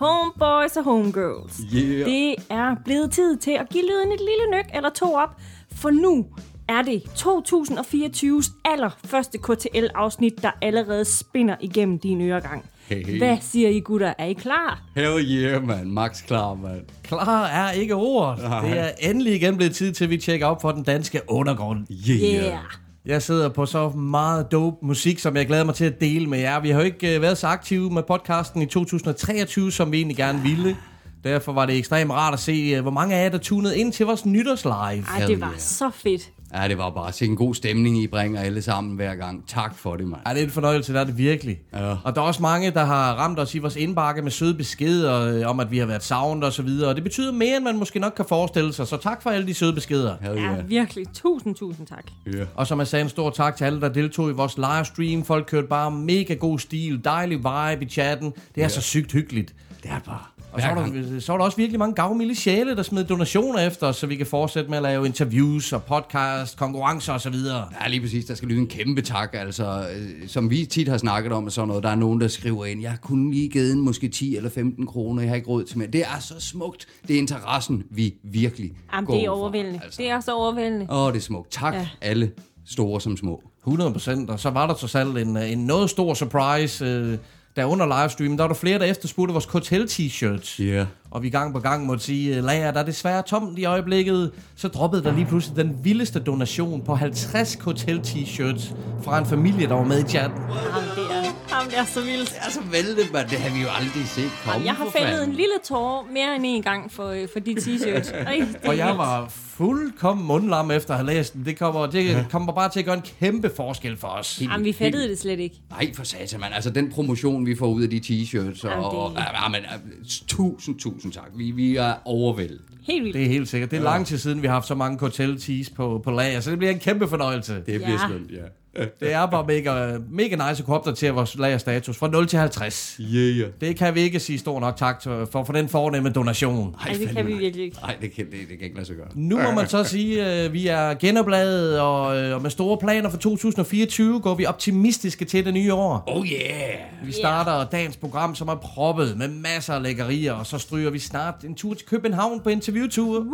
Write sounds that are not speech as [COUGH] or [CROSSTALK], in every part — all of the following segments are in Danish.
Homeboys og homegirls. Yeah. Det er blevet tid til at give lyden et lille nyk eller to op, for nu er det 2024's allerførste KTL-afsnit, der allerede spinner igennem din øregang. Hey, hey. Hvad siger I gutter? Er I klar? Hell yeah, man. Max klar, man. Klar er ikke ordet. Det er endelig igen blevet tid til, at vi tjekker op for den danske undergrund. Yeah. Jeg sidder på så meget dope musik, som jeg glæder mig til at dele med jer. Vi har jo ikke øh, været så aktive med podcasten i 2023, som vi egentlig gerne ville. Derfor var det ekstremt rart at se, øh, hvor mange af jer, der tunede ind til vores nytårslive. Ej, det var så fedt. Ja, det var bare en god stemning, I bringer alle sammen hver gang. Tak for det, mand. Ja, det er en fornøjelse, der er det virkelig. Ja. Og der er også mange, der har ramt os i vores indbakke med søde beskeder øh, om, at vi har været savnet og så videre. Og det betyder mere, end man måske nok kan forestille sig. Så tak for alle de søde beskeder. Hell Ja, yeah. virkelig. Tusind, tusind tak. yeah. Og som jeg sagde, en stor tak til alle, der deltog i vores livestream. Folk kørte bare mega god stil, dejlig vibe i chatten. Det er så sygt hyggeligt. Det er bare... Og så var, der, så var der også virkelig mange gavmilde sjæle, der smed donationer efter os, så vi kan fortsætte med at lave interviews og podcast, konkurrencer osv. Ja, lige præcis. Der skal lyde en kæmpe tak. Altså, øh, som vi tit har snakket om, og sådan noget, der er nogen, der skriver ind, jeg kunne lige givet en måske 10 eller 15 kroner, jeg har ikke råd til mere. Det er så smukt. Det er interessen, vi virkelig Jamen, går det er for, overvældende. altså. Det er så overvældende. Åh, det er smukt. Tak Ja. alle, store som små. 100 procent, og så var der trods alt en, en noget stor surprise, øh, der under livestreamen, der var der flere, der efterspurgte vores Hotel t-shirts. Ja. Og vi gang på gang måtte sige, øh, lager, der er desværre tomt i øjeblikket. Så droppede der lige pludselig den vildeste donation på 50 Hotel t-shirts fra en familie, der var med i chatten. Jamen, det er, jamen, det er så vildt. Det er så vældigt, man. Det har vi jo aldrig set komme. Jamen, jeg har fældet en lille tårer mere end en gang for, øh, for de t-shirts. [LAUGHS] Og jeg var fuldkommen mundlam efter at have læst den. Det kommer, det kommer bare til at gøre en kæmpe forskel for os. Jamen, vi fattede det slet ikke. Nej, for satan, man. Altså, den promotion, vi får ud af de t-shirts, og, Jamen, det- og ja, men, øh, tusind, tusind tak. Vi, vi er overvældet. Helt vildt. Det er helt sikkert. Det er lang tid siden, vi har haft så mange Hotel Tees på, på lager, så det bliver en kæmpe fornøjelse. Det bliver Ja. skønt, ja. Det er bare mega, mega nice at kunne opdatere vores lagerstatus fra 0 til 50. Yeah. Det kan vi ikke sige stor nok tak til, for, for den fornemme donation. Ej, det kan vi virkelig ikke. Nej, det kan, det, det kan ikke lade sig gøre. Nu må man så sige, at vi er genopladet, og, øh, og med store planer for 2024 går vi optimistiske til det nye år. Oh yeah! Vi starter dagens program, som er proppet med masser af lækkerier, og så stryger vi snart en tur til København på interviewture.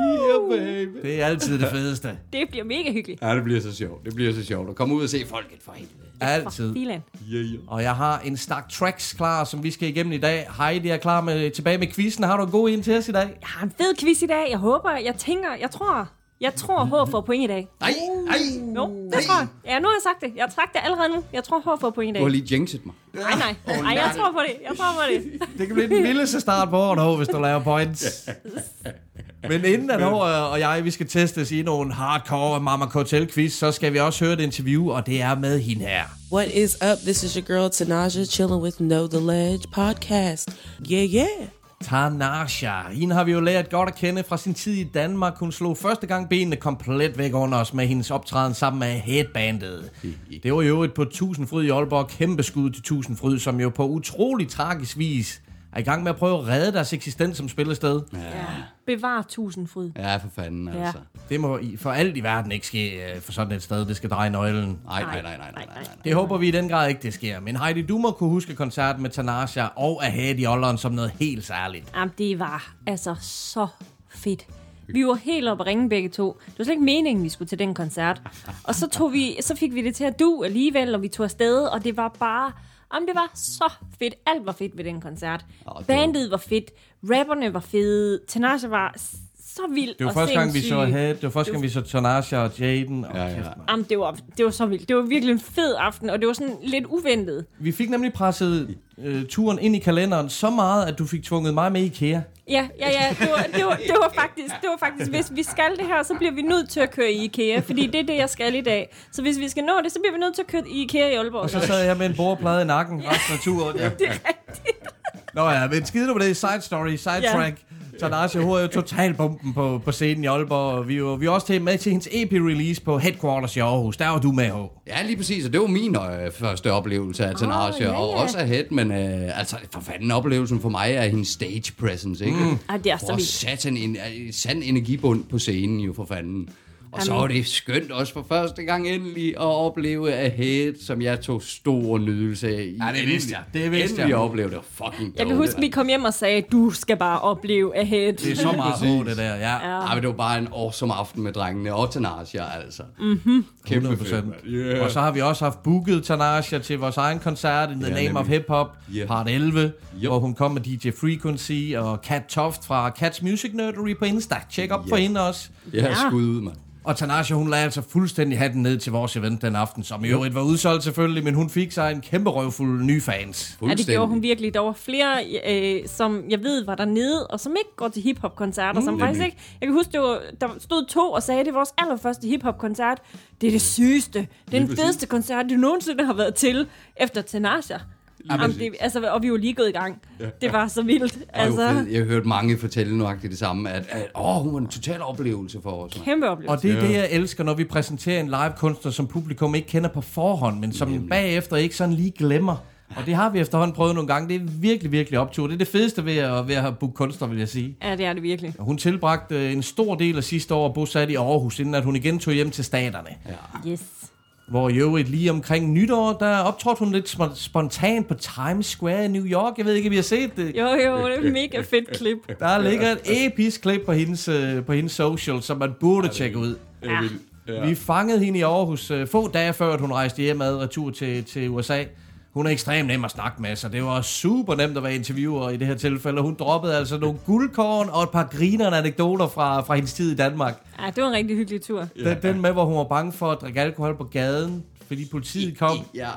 Yeah, baby. Det er altid det fedeste. Det bliver mega hyggeligt. Ja, det bliver så sjovt. Det bliver så sjovt. At komme ud og se folket for helvede. Altid. Yeah, yeah. Og jeg har en stak tracks klar, som vi skal igennem i dag. Heidi er klar med, tilbage med quizzen. Har du en god en til os i dag? Jeg har en fed quiz i dag. Jeg håber, jeg tænker, jeg tror, jeg tror, H får point i dag. Nej, nej! Jo, det tror jeg. Ja, nu har jeg sagt det. Jeg trak det allerede nu. Jeg tror, H får point i Du har dag. lige jinxet mig. Nej, nej. Nej, jeg tror på det. Jeg tror på det. Det kan blive den vildeste start på året, hvis du laver points. Men inden at H og jeg, vi skal testes i nogle hardcore Mama Hotel quiz, så skal vi også høre et interview, og det er med hende her. What is up? This is your girl Tanaja chilling with Know the Ledge podcast. Yeah, yeah. Tanasha. Hende har vi jo lært godt at kende fra sin tid i Danmark. Hun slog første gang benene komplet væk under os med hendes optræden sammen med headbandet. Det var jo et på Tusindfryd i Aalborg. Kæmpe skud til Tusindfryd, som jo på utrolig tragisk vis er i gang med at prøve at redde deres eksistens som spillested. Ja. Bevar tusind fryd. Ja, for fanden, Ja. altså. Det må i- for alt i verden ikke ske øh, for sådan et sted. Det skal dreje nøglen. Nej, nej, nej, nej, nej, nej, nej. Det håber vi i den grad ikke, det sker. Men Heidi, du må kunne huske koncerten med Tanasha og Ahadi Olleren som noget helt særligt. Jamen, det var altså så fedt. Vi var helt oppe at ringe begge to. Det var slet ikke meningen, vi skulle til den koncert. Og så, tog vi, så fik vi det til at du alligevel, og vi tog afsted, og det var bare... Jamen, det var så fedt. Alt var fedt ved den koncert. Det Bandet var fedt. Rapperne var fede. Tanasha var så vild Det var og første gang, vi så. Ahad. Det var første gang, vi så Tanasha og Jaden. Og Ja, ja. Jamen, det var, det var så vildt. Det var virkelig en fed aften, og det var sådan lidt uventet. Vi fik nemlig presset øh, turen ind i kalenderen så meget, at du fik tvunget mig med i IKEA. Ja, ja, ja. Det var, det var, det var, faktisk, det var faktisk, hvis vi skal det her, så bliver vi nødt til at køre i IKEA, fordi det er det, jeg skal i dag. Så hvis vi skal nå det, så bliver vi nødt til at køre i IKEA i Aalborg. Og så sad jeg med en bordplade i nakken resten af turen. Ja. [LAUGHS] det er rigtigt. Nå ja, men skide nu på det. Side story, side Ja. track. Tanasha, hun er jo total bomben på, på scenen i Aalborg. og Vi var, vi var også til, med til hendes EP-release på Headquarters i Aarhus. Der var du med, H. Ja, lige præcis, og det var min øh, første oplevelse af Tanasha, ja, oh, og ja. også af Head, men øh, altså, for fanden oplevelsen for mig er hendes stage presence, ikke? Mm. Ej, det er så vildt. satan en øh, sand energibund på scenen jo, for fanden. Og så var det skønt også for første gang endelig at opleve af Head, som jeg tog stor nydelse af. Ja, det vidste jeg. Det vidste endelig jeg. oplevede det. Fucking Jeg kan huske, vi kom hjem og sagde, du skal bare opleve Ahead. Det er så meget Præcis. H, det der, ja. Ja. Ej, men det var bare en awesome aften med drengene og Tanasha, altså. Mm-hmm. Kæmpe 100%. fedt, mand. Yeah. Og så har vi også haft booket Tanasha til vores egen koncert in the Ja, name of nemlig. hip hop, Ja. part 11, Jo. hvor hun kom med DJ Frequency og Kat Toft fra Cats Music Nerdery på Insta. Tjek op for hende også. Ja, Ja. skud ud, mand. Og Tanasha, hun lagde altså fuldstændig hatten ned til vores event den aften, som i øvrigt var udsolgt selvfølgelig, men hun fik sig en kæmpe røvfuld nye fans. Ja, det gjorde hun virkelig. Der var flere, øh, som jeg ved var dernede, og som ikke går til hiphop-koncerter, mm, som faktisk ikke... Jeg kan huske, det var, der stod to og sagde, at det var vores allerførste hiphop-koncert. Det er det sygeste. Det er den fedeste koncert, du nogensinde har været til efter Tanasha. Jamen, det, altså, og vi var lige gået i gang. Det var så vildt. Altså... Jeg har hørt mange fortælle nøjagtigt det samme, at, at åh, hun var en total oplevelse for os. kæmpe oplevelse. Og det er det, jeg elsker, når vi præsenterer en live-kunstner, som publikum ikke kender på forhånd, men som Nemlig. bagefter ikke sådan lige glemmer. Og det har vi efterhånden prøvet nogle gange. Det er virkelig, virkelig optur. Det er det fedeste ved at, ved at have booket kunstner, vil jeg sige. Ja, det er det virkelig. Hun tilbragte øh, en stor del af sidste år bosat i Aarhus, inden at hun igen tog hjem til staterne. Yes. Hvor i øvrigt lige omkring nytår, der optrådte hun lidt spon- spontant på Times Square i New York. Jeg ved ikke, om I har set det. Jo, jo, det er et mega fedt klip. [LAUGHS] Der ligger et episk klip på hendes, øh, på hendes social, som man burde tjekke ud. Ja. Ja. Vi fangede hende i Aarhus øh, få dage før, at hun rejste hjemad retur til, til USA. Hun er ekstremt nem at snakke med, så det var super nemt at være interviewer i det her tilfælde. Hun droppede altså nogle guldkorn og et par grinerende anekdoter fra, fra hendes tid i Danmark. Ja, det var en rigtig hyggelig tur. Den, den med, hvor hun var bange for at drikke alkohol på gaden, fordi politiet kom. Ja.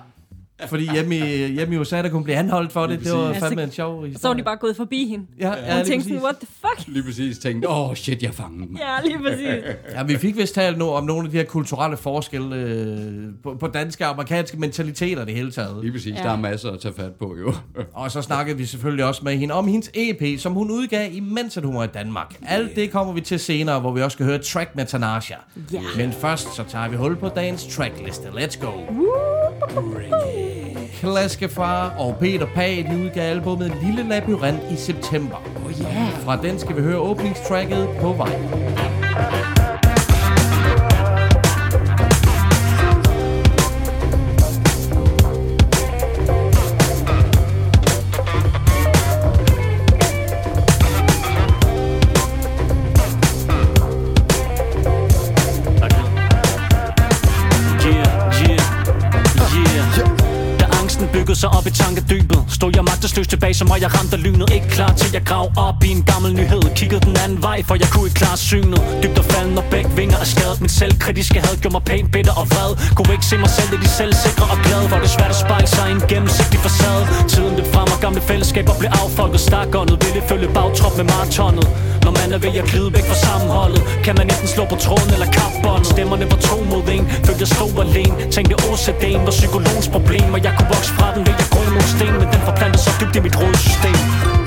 Fordi hjemme i, hjemme i USA, der kunne blive anholdt for det. Det var fandme en sjov historie. Så var de bare gået forbi hende. Ja, Og ja, lige tænkte sådan, what the fuck? Lige præcis tænkte, åh oh, shit, jeg fangede den. Ja, lige præcis. Ja, vi fik vist talt nu om nogle af de her kulturelle forskelle øh, på, på danske og amerikanske mentaliteter det hele taget. Lige præcis, Ja. der er masser at tage fat på, jo. Og så snakkede vi selvfølgelig også med hende om hendes EP, som hun udgav, imens at hun var i Danmark. Alt det kommer vi til senere, hvor vi også skal høre track med Tanasha. Ja. Men først så tager vi hul på dagens trackliste. Let's go! Klaskefar og Peter de udgav albumet Lille Labyrint i september. Oh yeah. Fra den skal vi høre åbningstracket på vej. Så op i tankedybet Stod jeg magtesløs tilbage, som var jeg ramt af lynet. Ikke klar til jeg grav op i en gammel nyhed. Kiggede den anden vej, for jeg kunne ikke klare synet. Dybt og falden og begge vinger er skadet. Min selvkritiske had gjorde mig pænt bitter og vred. Kunne ikke se mig selv i de selvsikre og glade. Hvor det svært at spejle sig i en gennemsigtig facade. Tiden løb frem og gamle fællesskaber blev affolket. Stakåndet ville følge bagtrop med maratonet. Når man er ved at glide væk fra sammenholdet Kan man enten slå på tråden eller kapbåndet Stemmerne var to mod en, følte jeg stod alene. Tænkte OCD'en var psykologens problem Og jeg kunne vokse fra den ved at grøn mod sten Men den forplantet så dybt i mit rådsystem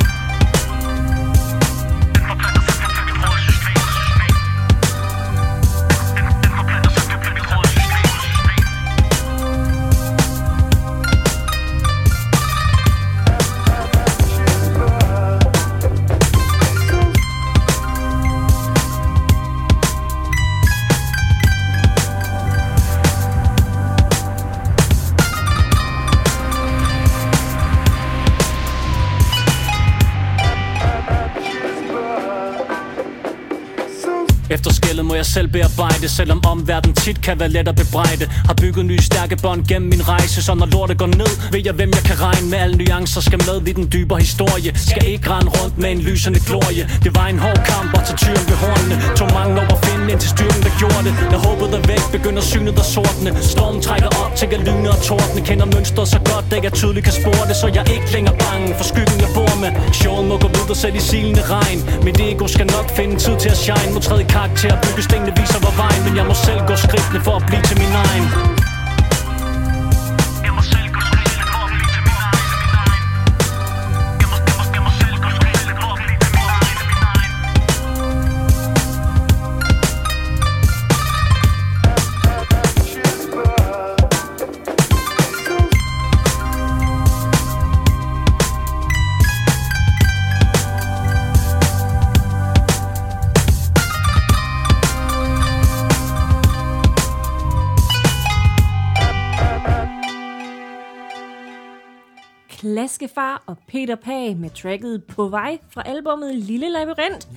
jeg selv bearbejde Selvom omverden tit kan være let at bebrejde. Har bygget nye stærke bånd gennem min rejse Så når lortet går ned, ved jeg hvem jeg kan regne med. Alle nuancer skal med i den dybere historie. Skal ikke rende rundt med en lysende glorie. Det var en hård kamp og tage tyren ved hornene. Tog mange år at finde ind til styrken der gjorde det. Jeg håbede er væk, begynder synet der sortne. Stormen trækker op, tænker lyne og tordne Kender mønstret så godt, at jeg tydeligt kan spore det Så jeg er ikke længere bange for skyggen jeg bor med Showet må gå videre selv i silende regn. Mit ego skal nok finde tid til at shine. Må træde i karakter, bygge stenene viser hvor vejen Men jeg må selv gå skridtene for at blive til min egen. Klaskefar og Peter Pag med tracket På vej fra albummet Lille Labyrint.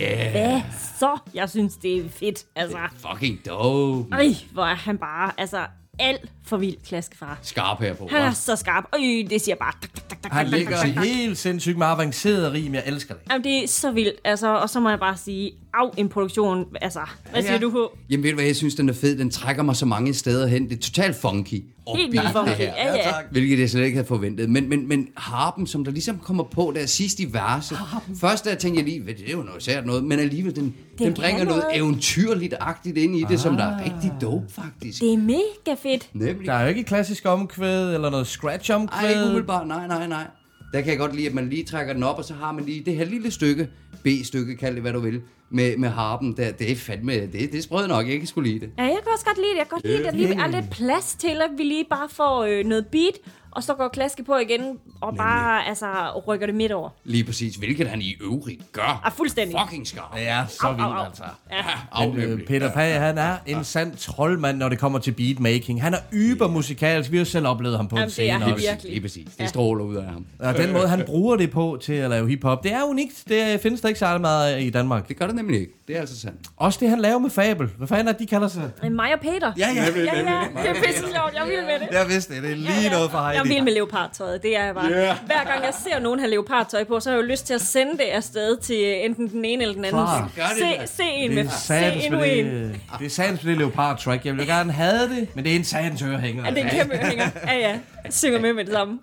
Yeah. Hvad så? Jeg synes, det er fedt. Altså, Fucking dope. øj, hvor er han bare, altså, alt for vild Klaskefar. Skarp her på. Han er så skarp. Øj, det siger bare... Tak, tak, tak, tak, Han tak, ligger tak, tak. helt sindssygt med avanceret rim. Jeg elsker det. Jamen, det er så vildt. Altså, og så må jeg bare sige, af en produktion. Altså, hvad siger ja. du på? Jamen ved du hvad, jeg synes, den er fed. Den trækker mig så mange steder hen. Det er totalt funky. Og Helt vildt funky. Ja, ja. Hvilket jeg slet ikke havde forventet. Men, men, men harpen, som der ligesom kommer på der sidst i verset. Først der tænkte jeg lige, "Hvad, det er jo noget sært noget. Men alligevel, den, den bringer noget noget. eventyrligt-agtigt ind i det, som der er rigtig dope faktisk. Det er mega fedt. Nemlig. Der er jo ikke et klassisk omkvæd eller noget scratch omkvæd. ikke umiddelbart. Nej, nej, nej. Der kan jeg godt lide, at man lige trækker den op, og så har man lige det her lille stykke, B-stykke, kald det hvad du vil, med, med harpen der. Det er fandme, det, det er sprødt nok, jeg ikke skulle lide det. Ja, jeg kan også godt lide det. Jeg kan godt lide, at der lige er lidt plads til, at vi lige bare får øh, noget beat, og så går klaske på igen, og bare altså, rykker det midt over. Lige præcis, hvilket han i øvrigt gør. Ah, fuldstændig. Fucking skarp. Det er så Au, vildt, au. altså. Ja. Men, øh, Peter Pag, han er en sand troldmand, når det kommer til beatmaking. Han er yber musikalsk. Vi har jo selv oplevet ham på en Jamen, det er scene han virkelig. Lige præcis. Det Ja. stråler ud af ham. Og den måde, han bruger det på til at lave hiphop, det er unikt. Det findes der ikke særlig meget i Danmark. Det gør det nemlig ikke. Det er altså sandt. Også det, han laver med Fabel. Hvad fanden er det, de kalder sig? Øh, Mig og Peter. Ja, ja. ja, ja. Det er pisse sjovt. Jeg vild med det. Jeg vidste det. Det er lige noget for Jeg er vild med leopardtøjet, det er jeg bare. Yeah. Hver gang jeg ser nogen have leopardtøj på, så har jeg jo lyst til at sende det afsted til enten den ene eller den anden. Det da. Se, se en Det med, er se en. det, det er satans med det leopard track. Jeg ville gerne have det, men det er en satans ørehænger. Ja, det er en kæmpe hænger. Ja, ja. Synger med med det samme.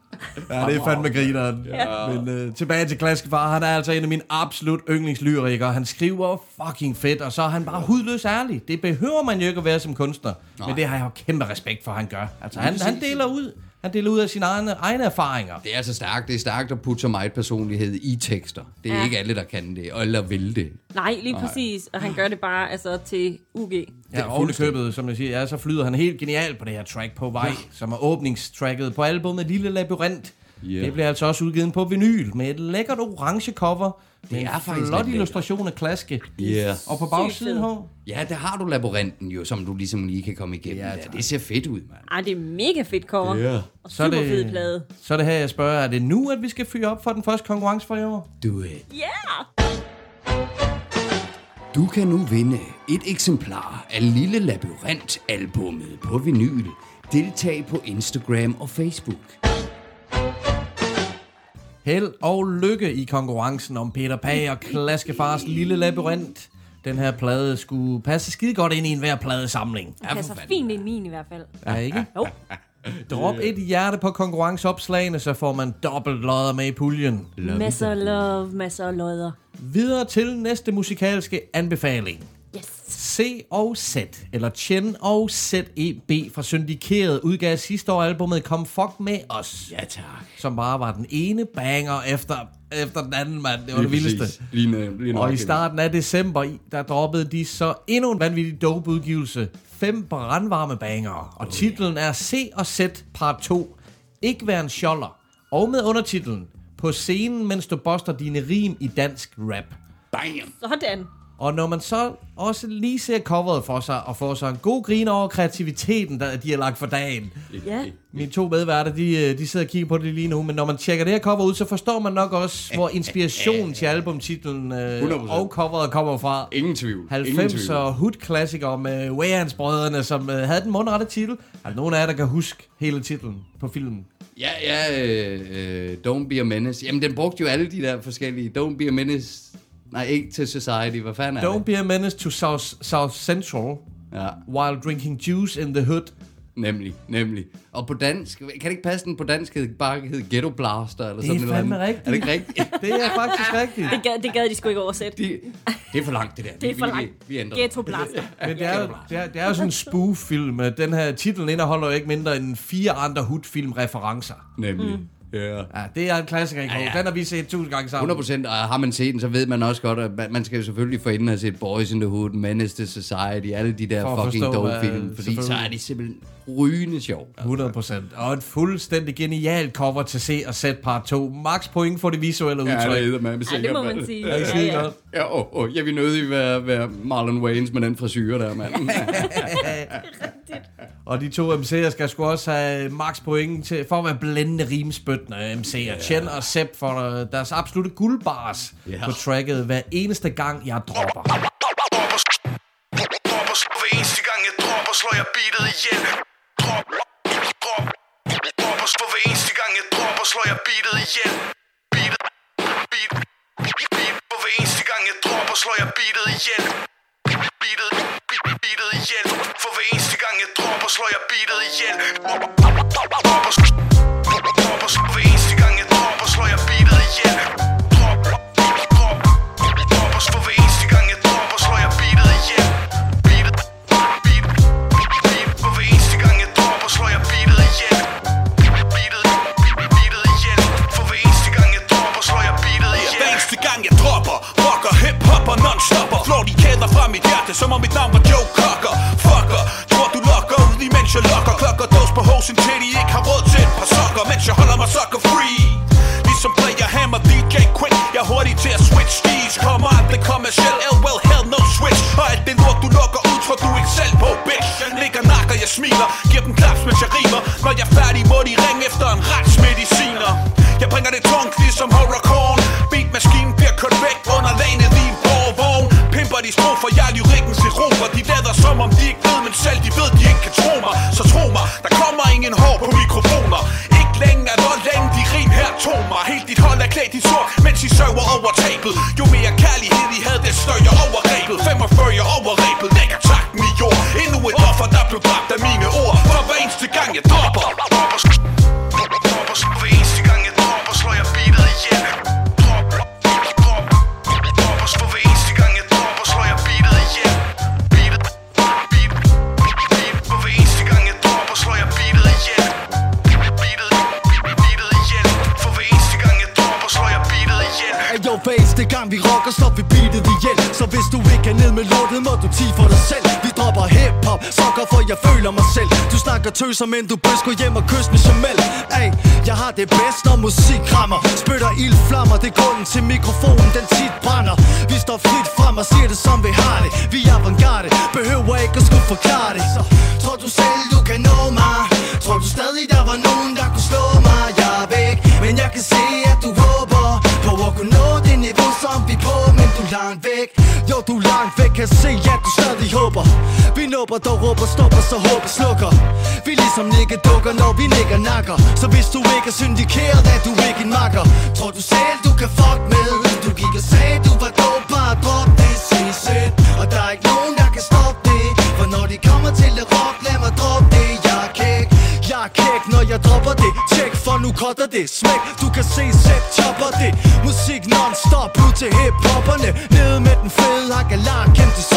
Ja, det er fandme grineren. Ja. Men øh, tilbage til Klaskefar. Han er altså en af mine absolut yndlingslyrikere. Han skriver fucking fedt, og så er han bare hudløs ærlig. Det behøver man jo ikke at være som kunstner. Nej. Men det har jeg jo kæmpe respekt for, han gør. Altså, han, han deler ud. Han deler ud af sine egne, egne erfaringer. Det er altså stærkt. Det er stærkt at putte så meget personlighed i tekster. Det er Ja. ikke alle, der kan det, eller vil det. Nej, lige præcis. Og han gør det bare altså, til UG. Ja, og købet, som jeg siger, ja, så flyder han helt genialt på det her track på vej, ja. som er åbningstracket på albumet Lille Labyrint. Ja. Det bliver altså også udgivet på vinyl med et lækkert orange cover. Det med er en faktisk flot illustration af klaske. Ja. Og på bagsiden fed. her, Ja, der har du labyrinten jo, som du ligesom lige kan komme igennem. Ja, Ja, tak. det ser fedt ud, mand. Ej, det er mega fedt cover. Ja. Og så er, super fed det, plade. så er det her, jeg spørger, er det nu, at vi skal fyre op for den første konkurrence for i år? Do it. Yeah! Du kan nu vinde et eksemplar af Lille Labyrint-albummet på vinyl. Deltag på Instagram og Facebook. Held og lykke i konkurrencen om Peter Pag og Klaskefars Lille Labyrint. Den her plade skulle passe skide godt ind i enhver pladesamling. Det passer fint ind i min i hvert fald. Ja, ikke? Jo. Drop et hjerte på konkurrenceopslagene, så får man dobbelt lodder med i puljen. Masser af love, masser af lodder. Videre til næste musikalske anbefaling. Yes. C og Z, eller Chen og ZEB fra Syndikeret udgav sidste år albumet Kom Fuck Med Os. Ja, tak. Som bare var den ene banger efter, efter den anden, mand. Det var det vildeste. Lige, lige Og i starten af december, der droppede de så endnu en vanvittig dope udgivelse. Fem brandvarme banger. Og titlen er C og Z part 2. Ikke være en sjoller. Og med undertitlen På scenen, mens du boster dine rim i dansk rap. Bam! Sådan. Og når man så også lige ser coveret for sig, og får sig en god grin over kreativiteten, der de har lagt for dagen. Ja. Mine to medværter, de, øh, de sidder og kigger på det lige nu, men når man tjekker det her cover ud, så forstår man nok også, hvor inspirationen til albumtitlen øh, 100%. og coveret kommer fra. Ingen tvivl. Ingen 90 tvivl. og hood-klassikere med Wayans-brødrene, som øh, havde den mundrette titel. Er der nogen af jer, der kan huske hele titlen på filmen? Ja, ja, øh, øh, Don't Be a Menace. Jamen, den brugte jo alle de der forskellige. Don't Be a Menace. Nej, ikke til Society. Hvad fanden er Don't det? be a menace to South, South Central Ja, while drinking juice in the hood. nemlig, nemlig. Og på dansk, kan det ikke passe den på dansk hed, bare hed Ghetto Blaster? Eller Det er sådan noget fandme andet? rigtigt. Er det ikke rigtigt? [LAUGHS] Det er faktisk rigtigt. Det gad, det gad de sgu ikke oversætte. De, det er for langt, det der. Det er Vi- for vi- langt. Vi, vi ændrer det. Ghetto Blaster. [LAUGHS] Men det er, jo- det, er, det er jo sådan en spoof-film. Den her titlen indeholder jo ikke mindre end fire andre Hood-film-referencer. Nemlig. Ja. Ja, det er en klassiker, ja, Ja, ja. ja. Den har vi set tusind gange sammen. 100 og har man set den, så ved man også godt, at man- man skal jo selvfølgelig forinden have set Boys in the Hood, Menace to Society, alle de der For at fucking dope hvad- film, fordi så er de simpelthen rygende sjov. 100 procent. Og et fuldstændig genialt cover til C og Z part 2. Max point for det visuelle udtryk. eddermame Ja, det må man sige. Er det Ja, ja. godt? Ja, åh, åh, jeg vil nødig være, være Marlon Wayans med den frisyr der, mand. [LAUGHS] Og de to MC'er skal sgu også have max point til, for at være blændende rimspyttende MC'er. Yeah. Chen og Sepp for øh, deres absolutte guldbars yeah. på tracket hver eneste gang, jeg dropper. Hver eneste gang jeg dropper, slår jeg beatet ihjel. Drop, drop, dropper, hver eneste gang jeg dropper, slår jeg beatet ihjel. Beatet, beat, beat, for hver eneste gang jeg dropper, slår jeg beatet ihjel. Beatet, beat, ihjel. For hver eneste gang jeg dropper, slår jeg beatet ihjel. Dropper, dropper, hver eneste gang jeg dropper, slår jeg beatet ihjel. Mit hjerte, som om mit navn var Joe Cocker. Fucker, tror du lokker ud, imens jeg lokker. Klokker dås på hosen til de ikke har råd til et par sokker, mens jeg holder mig sucker free. Ligesom player hammer DJ quick Jeg er hurtig til at switch steez Kommer aldrig kommerciel L well hell no switch Og alt det lort du lukker ud Tror du ikke selv på bitch Jeg ligger nakker jeg smiler Giver dem klaps mens jeg rimer Når jeg er færdig må de ringe efter en ret lortet, for dig selv. Vi dropper hip-hop, sokker for jeg føler mig selv. Du snakker tøser, men du bør gå hjem og kys med Jamel Ay, jeg har det bedst, når musik rammer. Spytter ildflammer, det er grunden til mikrofonen, den tit brænder. Vi står frit frem og siger det som vi har det. Vi er avantgarde, behøver ikke at skulle forklare det. Så tror du selv, du kan nå mig? Tror du stadig, der var nogen, der kunne slå mig? Jeg er væk, men jeg kan langt væk. Jo, du er langt væk, kan se, at du stadig håber. Vi nubber, dog råber, stopper, så håber slukker. Vi ligesom nikke dukker, når vi nikker nakker. Så hvis du ikke er syndikeret, er du ikke en makker. Tror du selv, du kan fuck med? Cutter det. Smæk, du kan se, sæt chopper det. Musik non-stop ud til hiphopperne. Nede med den fede hakalar, kæmpe til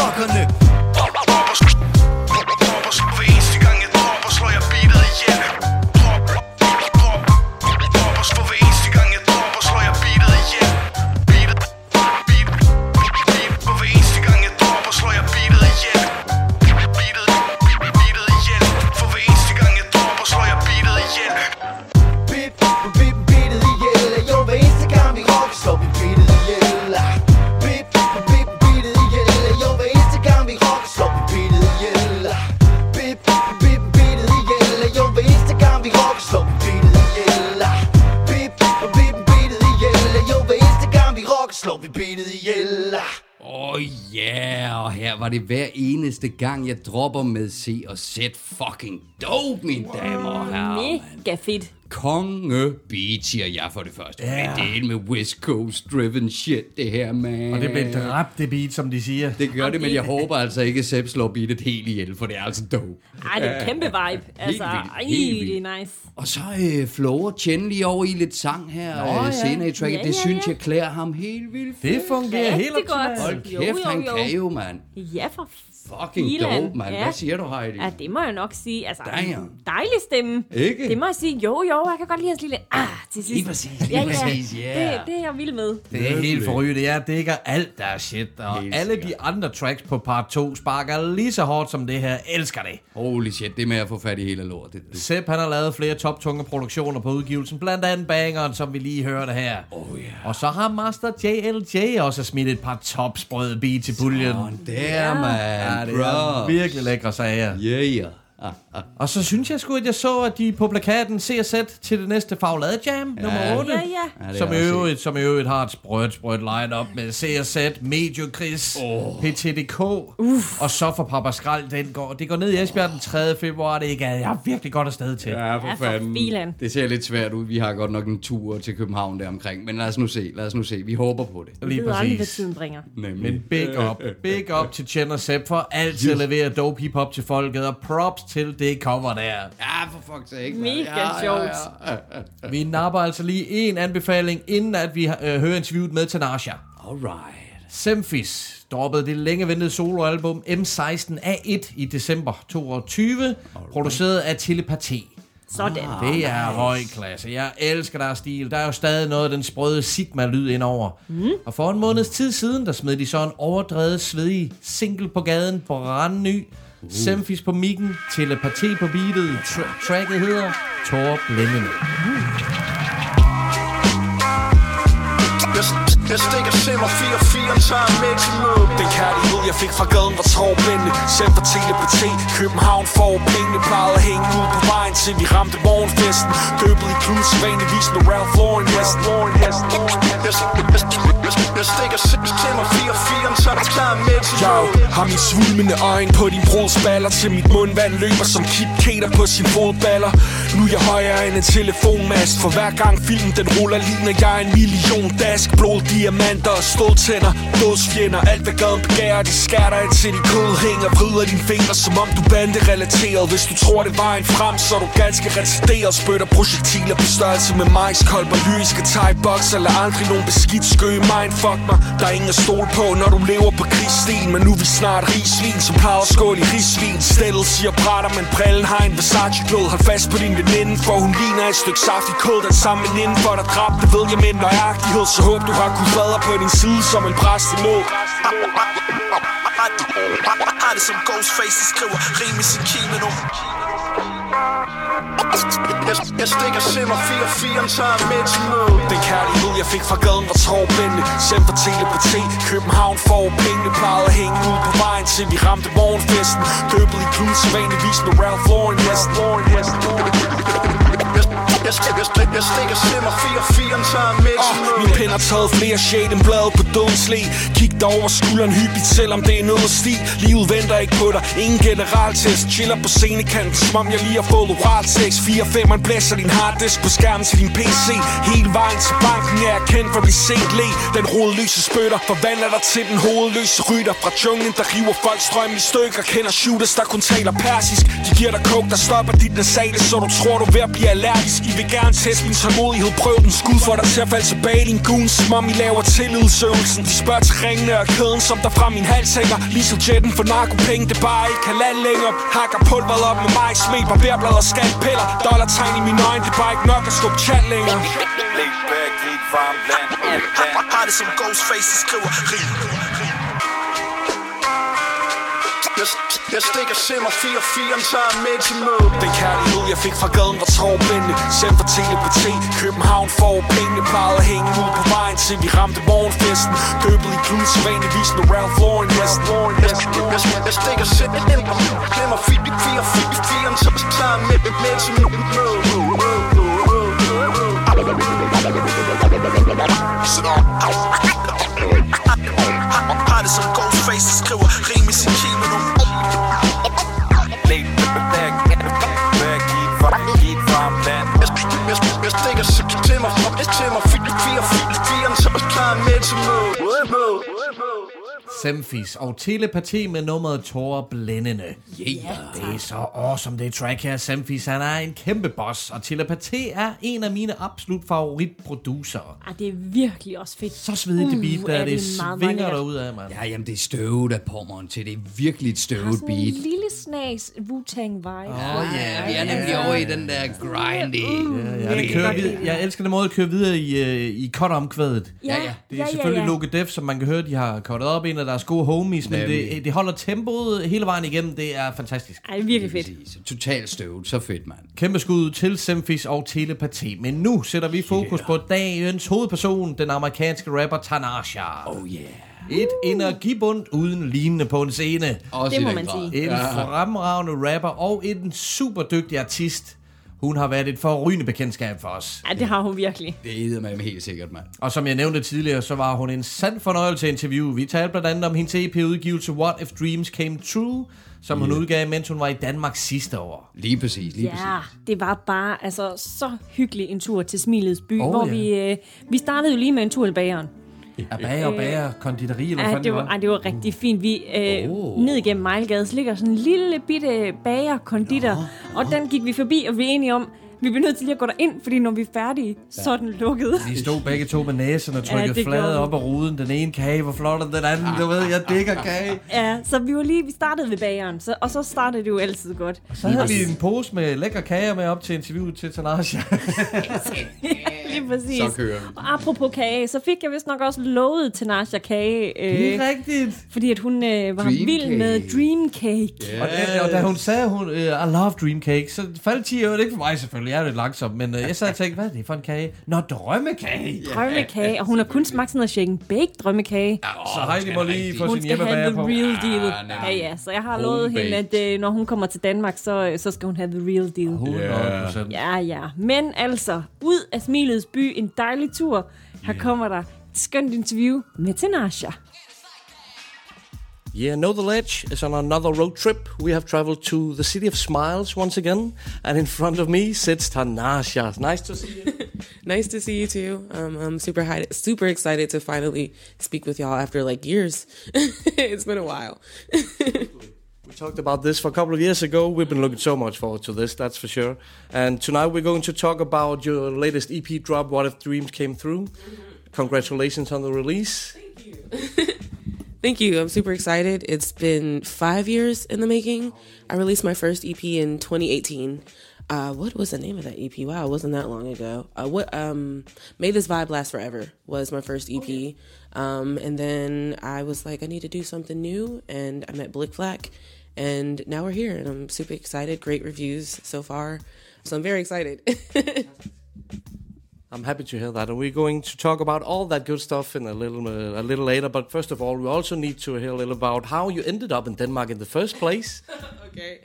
var det hver eneste gang, jeg dropper med C og Z fucking dope, mine damer og herrer. Mega fedt. Konge beat, siger jeg for det første. Ja. En del med West Coast driven shit, det her, man. Og det blev dræbt, det beat, som de siger. Det gør det, men jeg håber altså ikke, at Sepp slår beatet helt ihjel, for det er altså dope. Ej, det er en kæmpe vibe. Altså, vildt, helt vildt. det er nice. Og så øh, flower Chen lige over i lidt sang her Nå, øh, ja. senere i tracket. Ja, det ja, synes ja. jeg klæder ham helt vildt Det fungerer helt godt. Hold Jo, kæft, jo, han jo. kan jo, mand. Ja, for Fucking filan. dope, mand. Ja. Hvad siger du, Heidi? Ja, det må jeg nok sige. Altså, Damn. dejlig stemme. Ikke? Det må jeg sige. Jo, jo, jeg kan godt lide hans lille ah til sidst. Lige præcis, lige præcis, yeah. Det, det er jeg vild med. Det er helt forrygende. Jeg dækker alt, der er shit. Og Helt alle de sikkert. andre tracks på part 2 sparker lige så hårdt som det her. Elsker det. Holy shit, det med at få fat i hele lortet. Det, Sepp han har lavet flere toptunge produktioner på udgivelsen, blandt andet bangeren, som vi lige hørte her. Oh, yeah. Og så har Master JLJ også smidt et par topsprøde beats i puljen. Sådan der, man. Ja, det er virkelig lækre sager. Yeah. Og så synes jeg sgu, at jeg så, at de på plakaten CSZ til det næste Faglade Jam, nummer 8. Ja, ja. Ja, Som er i, øvrigt, som i øvrigt har et sprødt, sprødt line-up med CSZ, Medio Chris, oh. PTDK, Uf. og så for Papa Skrald. Den går, det går ned i Esbjerg den 3. februar, det er ikke, jeg er virkelig godt afsted til. Ja, for Ja, for fanden. Det ser lidt svært ud. Vi har godt nok en tur til København der omkring. Men lad os nu se, lad os nu se. Vi håber på det. Vi Lige ved aldrig, hvad præcis. tiden bringer. Nemlig. Men big up, big up til Chen og Sepp for altid at levere dope hip-hop til folket, og props til det cover der. Ja, for fuck's sake. Mega ja, sjovt. Ja, ja. Vi napper altså lige en anbefaling, inden at vi øh, hører interviewet med Tanasha. Alright. Semfis droppede det længe ventede soloalbum M16A1 i december 22, produceret af Telepati. Sådan. Det er høj klasse. Jeg elsker deres stil. Der er jo stadig noget af den sprøde Sigma-lyd indover. Mm. Og for en måneds tid siden, der smed de så en overdrevet svedig single på gaden, brandny. Mm. Uh. Semfis på mikken, telepati på beatet. Tra- tracket hedder Tor Blændende. Jeg, jeg stikker simmer 4-4 tager med til møde den kærlighed jeg fik fra gaden var tårblænde Selv for telepati. København får pengene. Plejede at hænge ud på vejen til vi ramte morgenfesten. Døbet i klus Vanligvis med Ralph Lauren hesten. Jeg stikker simmer 4-4 tager med til Jeg har min svulmende øjne på din brors baller Til mit mundvand løber som Kip Kater på sin fodballer. Nu er jeg højere end en telefonmast For hver gang filmen den ruller ligner jeg en million dask. Blod, diamanter og ståltænder Dødsfjender, alt hvad gaden begærer De skærter indtil de kød hænger Vrider dine fingre som om du bande-relateret Hvis du tror det var frem, så er du ganske retarderet. Spytter projektiler på størrelse med majskolber Lyriske thai-box eller aldrig nogen beskidt skøge Mindfuck mig, der er ingen at stole på Når du lever på krigsstien Men nu er vi snart rigsvin Som plejer at skåle i rigsvin. Stillet siger brætter, men brillen har en Versace-glød Hold fast på din veninde, for hun ligner et stykke saftig kød Den samme veninde for dig dræbte, ved jeg med nøjagtighed. Så håb du har kunnet fader på din side som en præst i har det som Ghostface, der skriver rim i sin kimono Jeg, jeg stikker simmer 4-4 tager med til møde Den kærlighed jeg fik fra gaden var tårblænde Sendt for telepati. København får pengene. Plejede at hænge ud på vejen til vi ramte morgenfesten. Døbet i klud Sædvanligvis med Ralph Lauren. Hesten jeg, stikker, jeg, jeg, jeg stikker simmer 4-4 tager med til Min pen har taget flere shade end blad på dødens læ Kig dig over skulderen hyppigt Selvom det er noget sti. Livet venter ikke på dig. Ingen generaltest. Chiller på scenekanten Som om jeg lige har fået oral sex. 4-5 man blæser din harddisk på skærmen til din PC Hele vejen til banken er jeg kendt for at blive sent le. Den rodeløse spytter Forvandler dig til den hovedløse rytter. Fra junglen der river folk strøm i stykker. Kender shooters der kun taler persisk. De giver dig coke der stopper dit nasale Så du tror du er ved at blive allergisk. I vil gerne teste min tålmodighed. Prøv den skud for dig til at falde tilbage i din goon Som om I laver tillidsøvelsen. De spørger til ringene og kæden Som der fra min hals hænger Ligesom jetten for narkopenge Det bare ikke kan lande længere. Hakker pulveret op med mig Smel barberblad og skalpeller Dollartegn i mine øjne Det er bare ikke nok at skubbe chat længere. Laid back, helt varmt land, alt land Har det som Ghostface, skriver Jeg, jeg stikker simmer 4-4 tager med til møde Den kærlighed jeg fik fra gaden var tårblænde Sendt for telepati København får pengene Plejede at hænge ud på vejen til vi ramte morgenfesten Døbet i klud Sædvanligvis med Ralph Lauren hesten Jeg, stikker simmer 4-4 tager med, med til Har det som Hide some ghost faces, kıvı some kimin o Semfis og Telepati med nummeret Tor Blændende. Yeah. Det er så awesome, det track her. Semfis, han er en kæmpe boss, og Telepati er en af mine absolut favoritproducere. Ah, det er virkelig også fedt. Så svedigt det beat, Uh, der er er det, det meget, meget svinger lækkert. derud af, mand. Ja, jamen det er støvet af pommeren til. Det er virkelig et støvet sådan en beat. lille snas Wu-Tang vibe. Åh oh, ja, vi er nemlig over i den der grindy. Ja, det kører videre. Jeg elsker den måde, at køre videre i, øh, i cut-omkvædet. Ja, ja. Det er selvfølgelig Loke Def, som man kan høre, de har cuttet op i en af deres gode homies, men det, det holder tempoet hele vejen igennem. Det er fantastisk. Ej, det er virkelig fedt. Totalt støvet. Så fedt, mand. Kæmpe skud til Semfis og Telepati. Men nu sætter vi fokus yeah. på dagens hovedperson, den amerikanske rapper Tanasha. Oh yeah. Et energibund uden lignende på en scene. Også Det må man sige. En fremragende rapper og en super dygtig artist. Hun har været et forrygende bekendtskab for os. Ja, det har hun virkelig. Det er med helt sikkert, mand. Og som jeg nævnte tidligere, så var hun en sand fornøjelse at interviewe. Vi talte blandt andet om hendes EP-udgivelse What If Dreams Came True, som hun udgav, mens hun var i Danmark sidste år. Lige præcis, lige Ja, præcis. det var bare altså, så hyggelig en tur til Smilets by, Oh, hvor ja. vi, øh, vi startede jo lige med en tur i bageren. Er bager og bager, konditori eller hvad Ja, det var, ej, det var rigtig fint. Vi øh, Oh. ned igennem Mejlgade, så ligger sådan en lille bitte bager konditor, og den gik vi forbi, og vi er enige om, vi bliver nødt til lige at gå derind, fordi når vi er færdige, så er den lukket. Vi stod begge to med næsen og Ja, trykkede det ja, vi. op af ruden. Den ene kage var flottere end den anden. Du ved, jeg digger kage. Ja, så vi var lige, vi startede ved bageren, så, og så startede det jo altid godt. Så havde vi en pose med lækre kager med op til interviewet til Tanasha. [LAUGHS] Lige præcis. Så kører vi. Og apropos kage, så fik jeg vist nok også lovet til Nasha kage. Det Øh, er rigtigt. fordi at hun øh, var Dream vild cake. med dream cake. Ja. Og, da, og da hun sagde, hun, uh, I love dream cake, så faldt 10 år. Ikke for mig selvfølgelig, jeg er lidt langsom, men uh, jeg sad og tænkte, hvad er det for en kage? Nå, drømmekage. Drømmekage, og hun har kun smagt sådan noget shake and bake drømmekage. Så Heidi må lige få Hun sin skal have hjemmebager the på. real deal. nemlig. Ja, ja, så jeg har lovet hende, at øh, når hun kommer til Danmark, så, øh, så skal hun have the real deal. 100 procent. Ja, ja. Men altså, ud af Smilets by, en dejlig tur. Her kommer der et skønt interview med Tinasha. Yeah, Know the Ledge is on another road trip. We have traveled to the city of smiles once again, and in front of me sits Tanasha. Nice to see you. [LAUGHS] Nice to see you too. Um, I'm super high, super excited to finally speak with y'all after like years. [LAUGHS] it's been a while. we talked about this for a couple of years ago. We've been looking so much forward to this, that's for sure. And tonight we're going to talk about your latest EP drop, What If Dreams Came Through. Congratulations on the release. Thank you. [LAUGHS] I'm super excited. It's been five years in the making. I released my first EP in 2018. Uh, what was the name of that EP? Wow, it wasn't that long ago. Uh, what um, made this vibe last forever was my first EP, um, and then I was like, I need to do something new, and I met Blick Flack, and now we're here, and I'm super excited. Great reviews so far, so I'm very excited. [LAUGHS] I'm happy to hear that, and we're going to talk about all that good stuff in a little uh, a little later. But first of all, we also need to hear a little about how you ended up in Denmark in the first place. [LAUGHS] okay.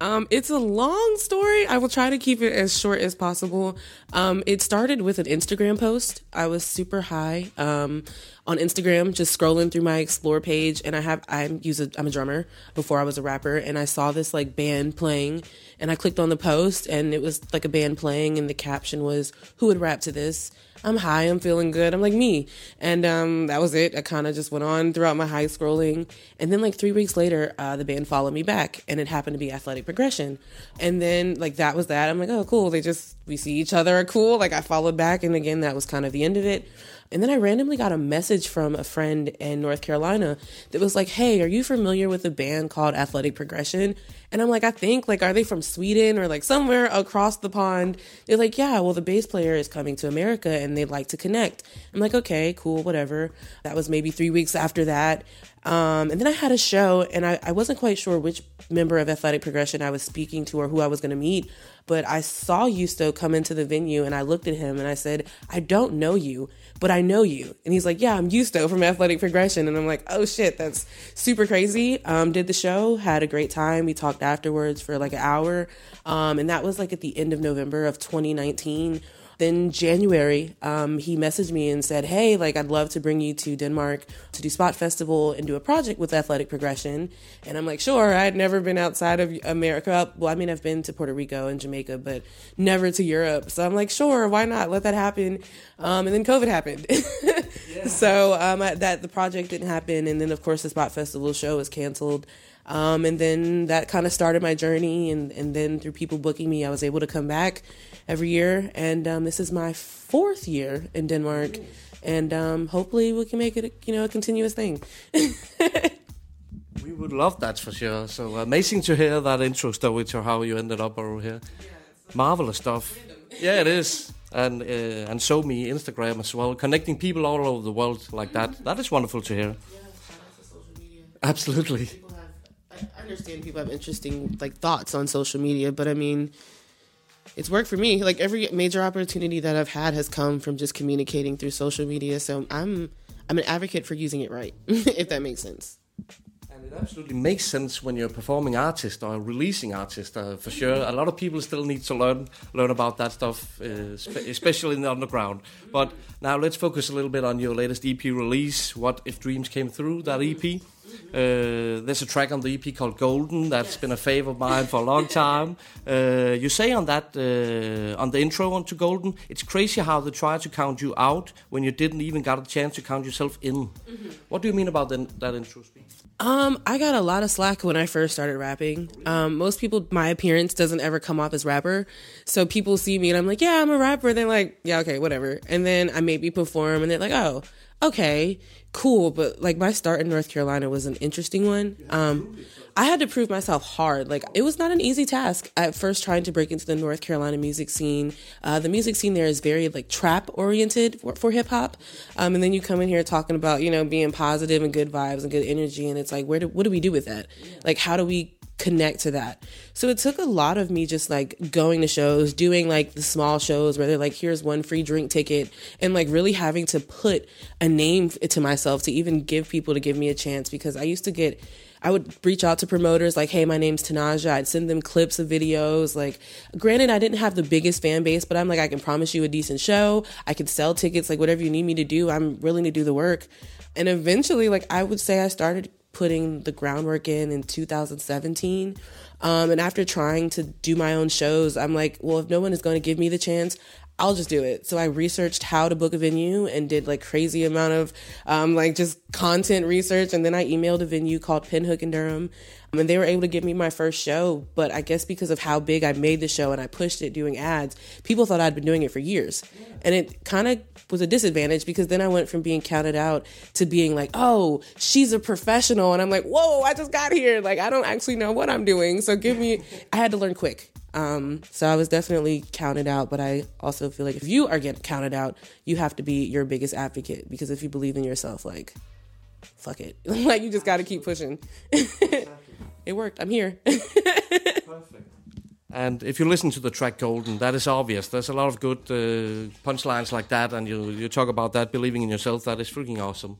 Um, it's a long story. I will try to keep it as short as possible. Um, it started with an Instagram post. I was super high um, on Instagram, just scrolling through my explore page, and I have I'm use a I'm a drummer before I was a rapper, and I saw this like band playing, and I clicked on the post, and it was like a band playing, and the caption was, "Who would rap to this?" I'm high, I'm feeling good. I'm like me. And um, that was it. I kind of just went on throughout my high scrolling. And then like three weeks later, uh, the band followed me back and it happened to be athletic progression. And then like that was that. I'm like, oh, cool. They just, we see each other. Cool. Like I followed back. And again, that was kind of the end of it. And then I randomly got a message from a friend in North Carolina that was like, Hey, are you familiar with a band called Athletic Progression? And I'm like, I think, like, are they from Sweden or like somewhere across the pond? They're like, yeah, well, the bass player is coming to America and they'd like to connect. I'm like, okay, cool, whatever. That was maybe three weeks after that. Um, and then I had a show, and I, I wasn't quite sure which member of Athletic Progression I was speaking to or who I was going to meet. But I saw Yusto come into the venue, and I looked at him and I said, I don't know you, but I know you. And he's like, Yeah, I'm Yusto from Athletic Progression. And I'm like, Oh shit, that's super crazy. Um, did the show, had a great time. We talked afterwards for like an hour. Um, and that was like at the end of November of 2019 then January, um, he messaged me and said, "Hey, like I'd love to bring you to Denmark to do Spot Festival and do a project with Athletic Progression." And I'm like, "Sure." I'd never been outside of America. Well, I mean, I've been to Puerto Rico and Jamaica, but never to Europe. So I'm like, "Sure, why not? Let that happen." Um, and then COVID happened, [LAUGHS] so um, I, that the project didn't happen. And then, of course, the Spot Festival show was canceled. Um, and then that kind of started my journey. And, and then through people booking me, I was able to come back every year. And um, this is my fourth year in Denmark. And um, hopefully we can make it, a, you know, a continuous thing. [LAUGHS] We would love that for sure. So amazing to hear that intro story to how you ended up over here. Marvelous stuff. Yeah, it is. And uh, and so me Instagram as well, connecting people all over the world like that. That is wonderful to hear. Absolutely. people have I I understand people have interesting like thoughts on social media, but I mean it's worked for me. Like every major opportunity that I've had has come from just communicating through social media. So I'm I'm an advocate for using it right, [LAUGHS] if that makes sense. It absolutely makes sense when you're a performing artist or a releasing artist, uh, for sure. A lot of people still need to learn learn about that stuff, uh, spe- especially in the underground. But now let's focus a little bit on your latest EP release. What if dreams came through that EP? Uh, there's a track on the EP called Golden that's been a favorite of mine for a long time. Uh, you say on that uh, on the intro onto Golden, it's crazy how they try to count you out when you didn't even got a chance to count yourself in. What do you mean about the, that intro speech? Um, I got a lot of slack when I first started rapping. Um, most people, my appearance doesn't ever come off as rapper. So people see me and I'm like, yeah, I'm a rapper. They're like, yeah, okay, whatever. And then I maybe perform and they're like, oh, okay, cool. But like my start in North Carolina was an interesting one. Um, I had to prove myself hard. Like it was not an easy task at first trying to break into the North Carolina music scene. Uh, the music scene there is very like trap oriented for, for hip hop. Um, and then you come in here talking about, you know, being positive and good vibes and good energy. And it's like, where do, what do we do with that? Like, how do we connect to that. So it took a lot of me just like going to shows, doing like the small shows where they're like, here's one free drink ticket, and like really having to put a name to myself to even give people to give me a chance because I used to get. I would reach out to promoters like, hey, my name's Tanaja. I'd send them clips of videos. Like, granted, I didn't have the biggest fan base, but I'm like, I can promise you a decent show. I can sell tickets, like, whatever you need me to do. I'm willing to do the work. And eventually, like, I would say I started putting the groundwork in in 2017. Um, and after trying to do my own shows, I'm like, well, if no one is going to give me the chance, I'll just do it. So I researched how to book a venue and did like crazy amount of um, like just content research. And then I emailed a venue called Pinhook in Durham. Um, and they were able to give me my first show. But I guess because of how big I made the show and I pushed it doing ads, people thought I'd been doing it for years. And it kind of was a disadvantage because then I went from being counted out to being like, oh, she's a professional. And I'm like, whoa, I just got here. Like, I don't actually know what I'm doing. So give me, I had to learn quick. Um, so I was definitely counted out, but I also feel like if you are getting counted out, you have to be your biggest advocate because if you believe in yourself, like, fuck it. [LAUGHS] like, you just got to keep pushing. [LAUGHS] it worked. I'm here. [LAUGHS] And if you listen to the track Golden, that is obvious. There's a lot of good uh, punchlines like that, and you you talk about that believing in yourself. That is freaking awesome.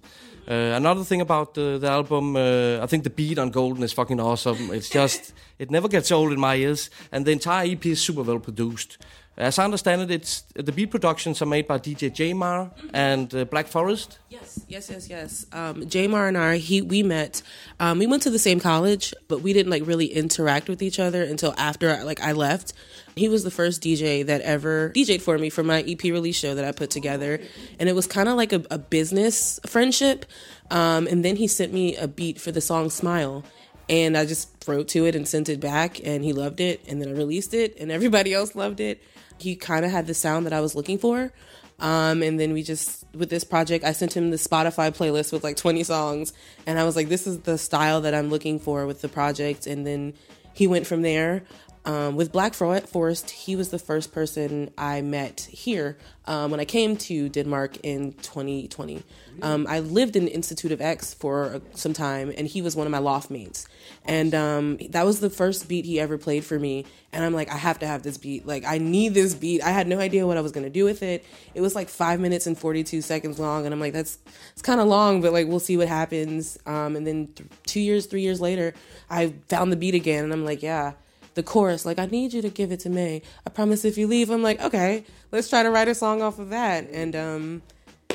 Uh, another thing about the, the album, uh, I think the beat on Golden is fucking awesome. It's just it never gets old in my ears, and the entire EP is super well produced. As I understand it, it's the beat productions are made by DJ Jamar and uh, Black Forest. Yes, yes, yes, yes. Um, Jamar and I, he, we met. Um, we went to the same college, but we didn't like really interact with each other until after like I left. He was the first DJ that ever DJ'd for me for my EP release show that I put together, and it was kind of like a, a business friendship. Um, and then he sent me a beat for the song "Smile." And I just wrote to it and sent it back, and he loved it. And then I released it, and everybody else loved it. He kind of had the sound that I was looking for. Um, and then we just, with this project, I sent him the Spotify playlist with like 20 songs. And I was like, this is the style that I'm looking for with the project. And then he went from there. Um, with Black Forest, he was the first person I met here um, when I came to Denmark in 2020. Um, I lived in Institute of X for some time, and he was one of my loft mates. And um, that was the first beat he ever played for me. And I'm like, I have to have this beat. Like, I need this beat. I had no idea what I was going to do with it. It was like five minutes and 42 seconds long. And I'm like, that's it's kind of long, but like, we'll see what happens. Um, and then th- two years, three years later, I found the beat again. And I'm like, yeah the chorus, like, I need you to give it to me. I promise if you leave, I'm like, okay, let's try to write a song off of that. And um,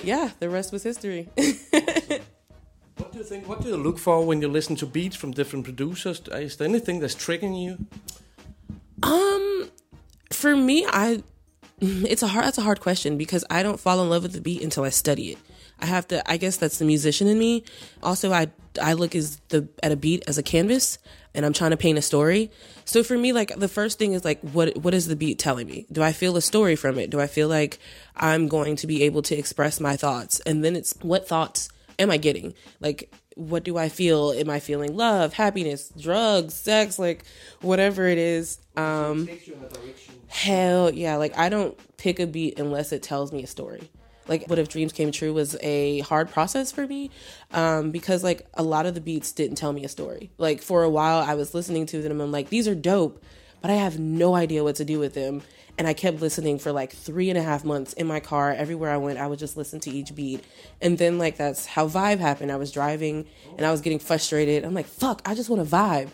yeah, the rest was history. [LAUGHS] What do you think? What do you look for when you listen to beats from different producers? Is there anything that's triggering you? um, for me, I [LAUGHS] it's a hard that's a hard question because I don't fall in love with the beat until I study it. I have to. I guess that's the musician in me. Also, I I look as the at a beat as a canvas, and I'm trying to paint a story. So for me, like the first thing is like, what what is the beat telling me? Do I feel a story from it? Do I feel like I'm going to be able to express my thoughts? And then it's what thoughts am I getting? Like, what do I feel? Am I feeling love, happiness, drugs, sex, like whatever it is? Um, hell yeah! Like I don't pick a beat unless it tells me a story. Like what if dreams came true was a hard process for me um, because like a lot of the beats didn't tell me a story. Like for a while i was listening to them. And i'm like these are dope but i have no idea what to do with them. And i kept listening for like three and a half months in my car. Everywhere i went i would just listen to each beat. And then like that's how vibe happened. I was driving and i was getting frustrated. I'm like fuck i just want to vibe.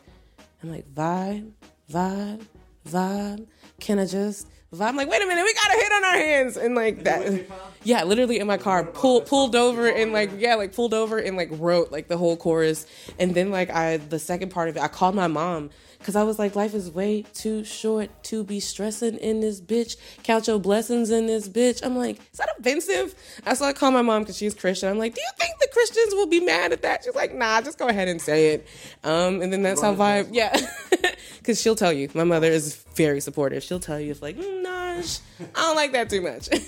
I'm like vibe vibe vibe. Can i just vibe i'm like wait a minute we got a hit on our hands. And like that yeah literally in my car. Pulled pulled over and like yeah like pulled over and like wrote like the whole chorus. And then like i the second part of it i called my mom because i was like life is way too short to be stressing in this bitch. Count your blessings in this bitch. I'm like is that offensive? I so i called my mom because she's christian. I'm like do you think the christians will be mad at that? She's like nah just go ahead and say it. Um and then that's how vibe yeah. [LAUGHS] Because she'll tell you. My mother is very supportive. She'll tell you it's like mm, nah sh- i don't like that too much. [LAUGHS]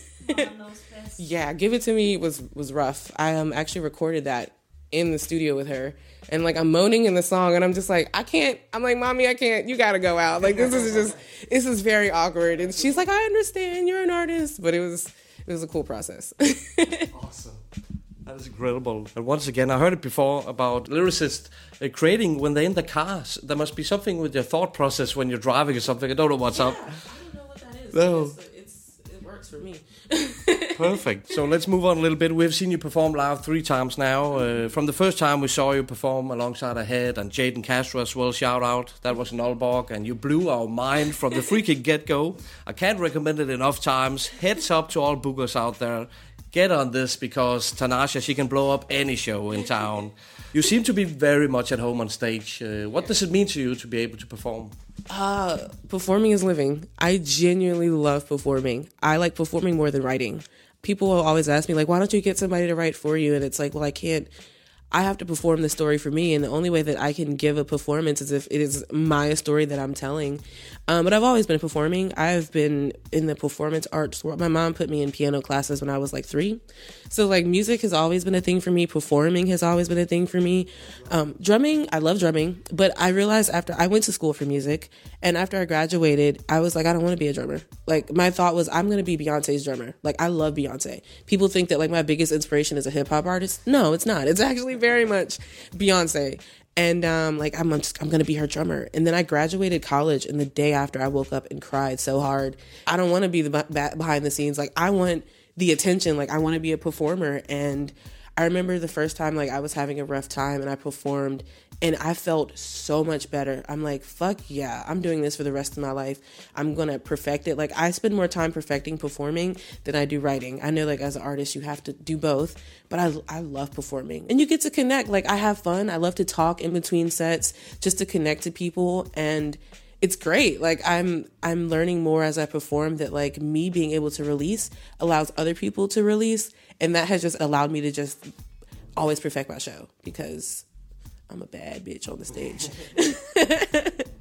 Yeah give it to me was was rough. I um actually recorded that in the studio with her. And like i'm moaning in the song and i'm just like i can't. I'm like mommy i can't. You gotta go out. Like this is just this is very awkward. And she's like i understand. You're an artist. But it was it was a cool process. [LAUGHS] Awesome. That is incredible. And once again, I heard it before about lyricists uh, creating when they're in the cars. There must be something with your thought process when you're driving or something. I don't know what's up. No. it's, it's it works for me [LAUGHS] Perfect. So let's move on a little bit. We've seen you perform live three times now. Uh, from the first time we saw you perform alongside Ahead and Jaden Castro as well, shout out. That was in Aalborg, and you blew our mind from the freaking get go. I can't recommend it enough times. Heads up to all bookers out there. Get on this because Tanasha, she can blow up any show in town. You seem to be very much at home on stage. Uh, what does it mean to you to be able to perform? Uh, performing is living. I genuinely love performing. I like performing more than writing. People will always ask me, like, why don't you get somebody to write for you? And it's like, well, I can't. I have to perform the story for me, and the only way that I can give a performance is if it is my story that I'm telling. Um, but I've always been performing. I've been in the performance arts world. My mom put me in piano classes when I was like three, so like music has always been a thing for me. Performing has always been a thing for me. Um, drumming, I love drumming, but I realized after I went to school for music, and after I graduated, I was like, I don't want to be a drummer. Like my thought was, I'm gonna be Beyonce's drummer. Like I love Beyonce. People think that like my biggest inspiration is a hip hop artist. No, it's not. It's actually very much Beyonce. And um, like I'm, I'm just I'm gonna be her drummer. And then I graduated college, and the day after, I woke up and cried so hard. I don't want to be the ba- behind the scenes. Like I want the attention. Like I want to be a performer. And I remember the first time like I was having a rough time, and I performed, and I felt so much better. I'm like, fuck yeah, I'm doing this for the rest of my life. I'm gonna perfect it. Like I spend more time perfecting performing than I do writing. I know like as an artist you have to do both, but I I love performing. And you get to connect. Like I have fun. I love to talk in between sets just to connect to people and it's great. Like I'm I'm learning more as I perform that like me being able to release allows other people to release and that has just allowed me to just always perfect my show because I'm a bad bitch on the stage. [LAUGHS]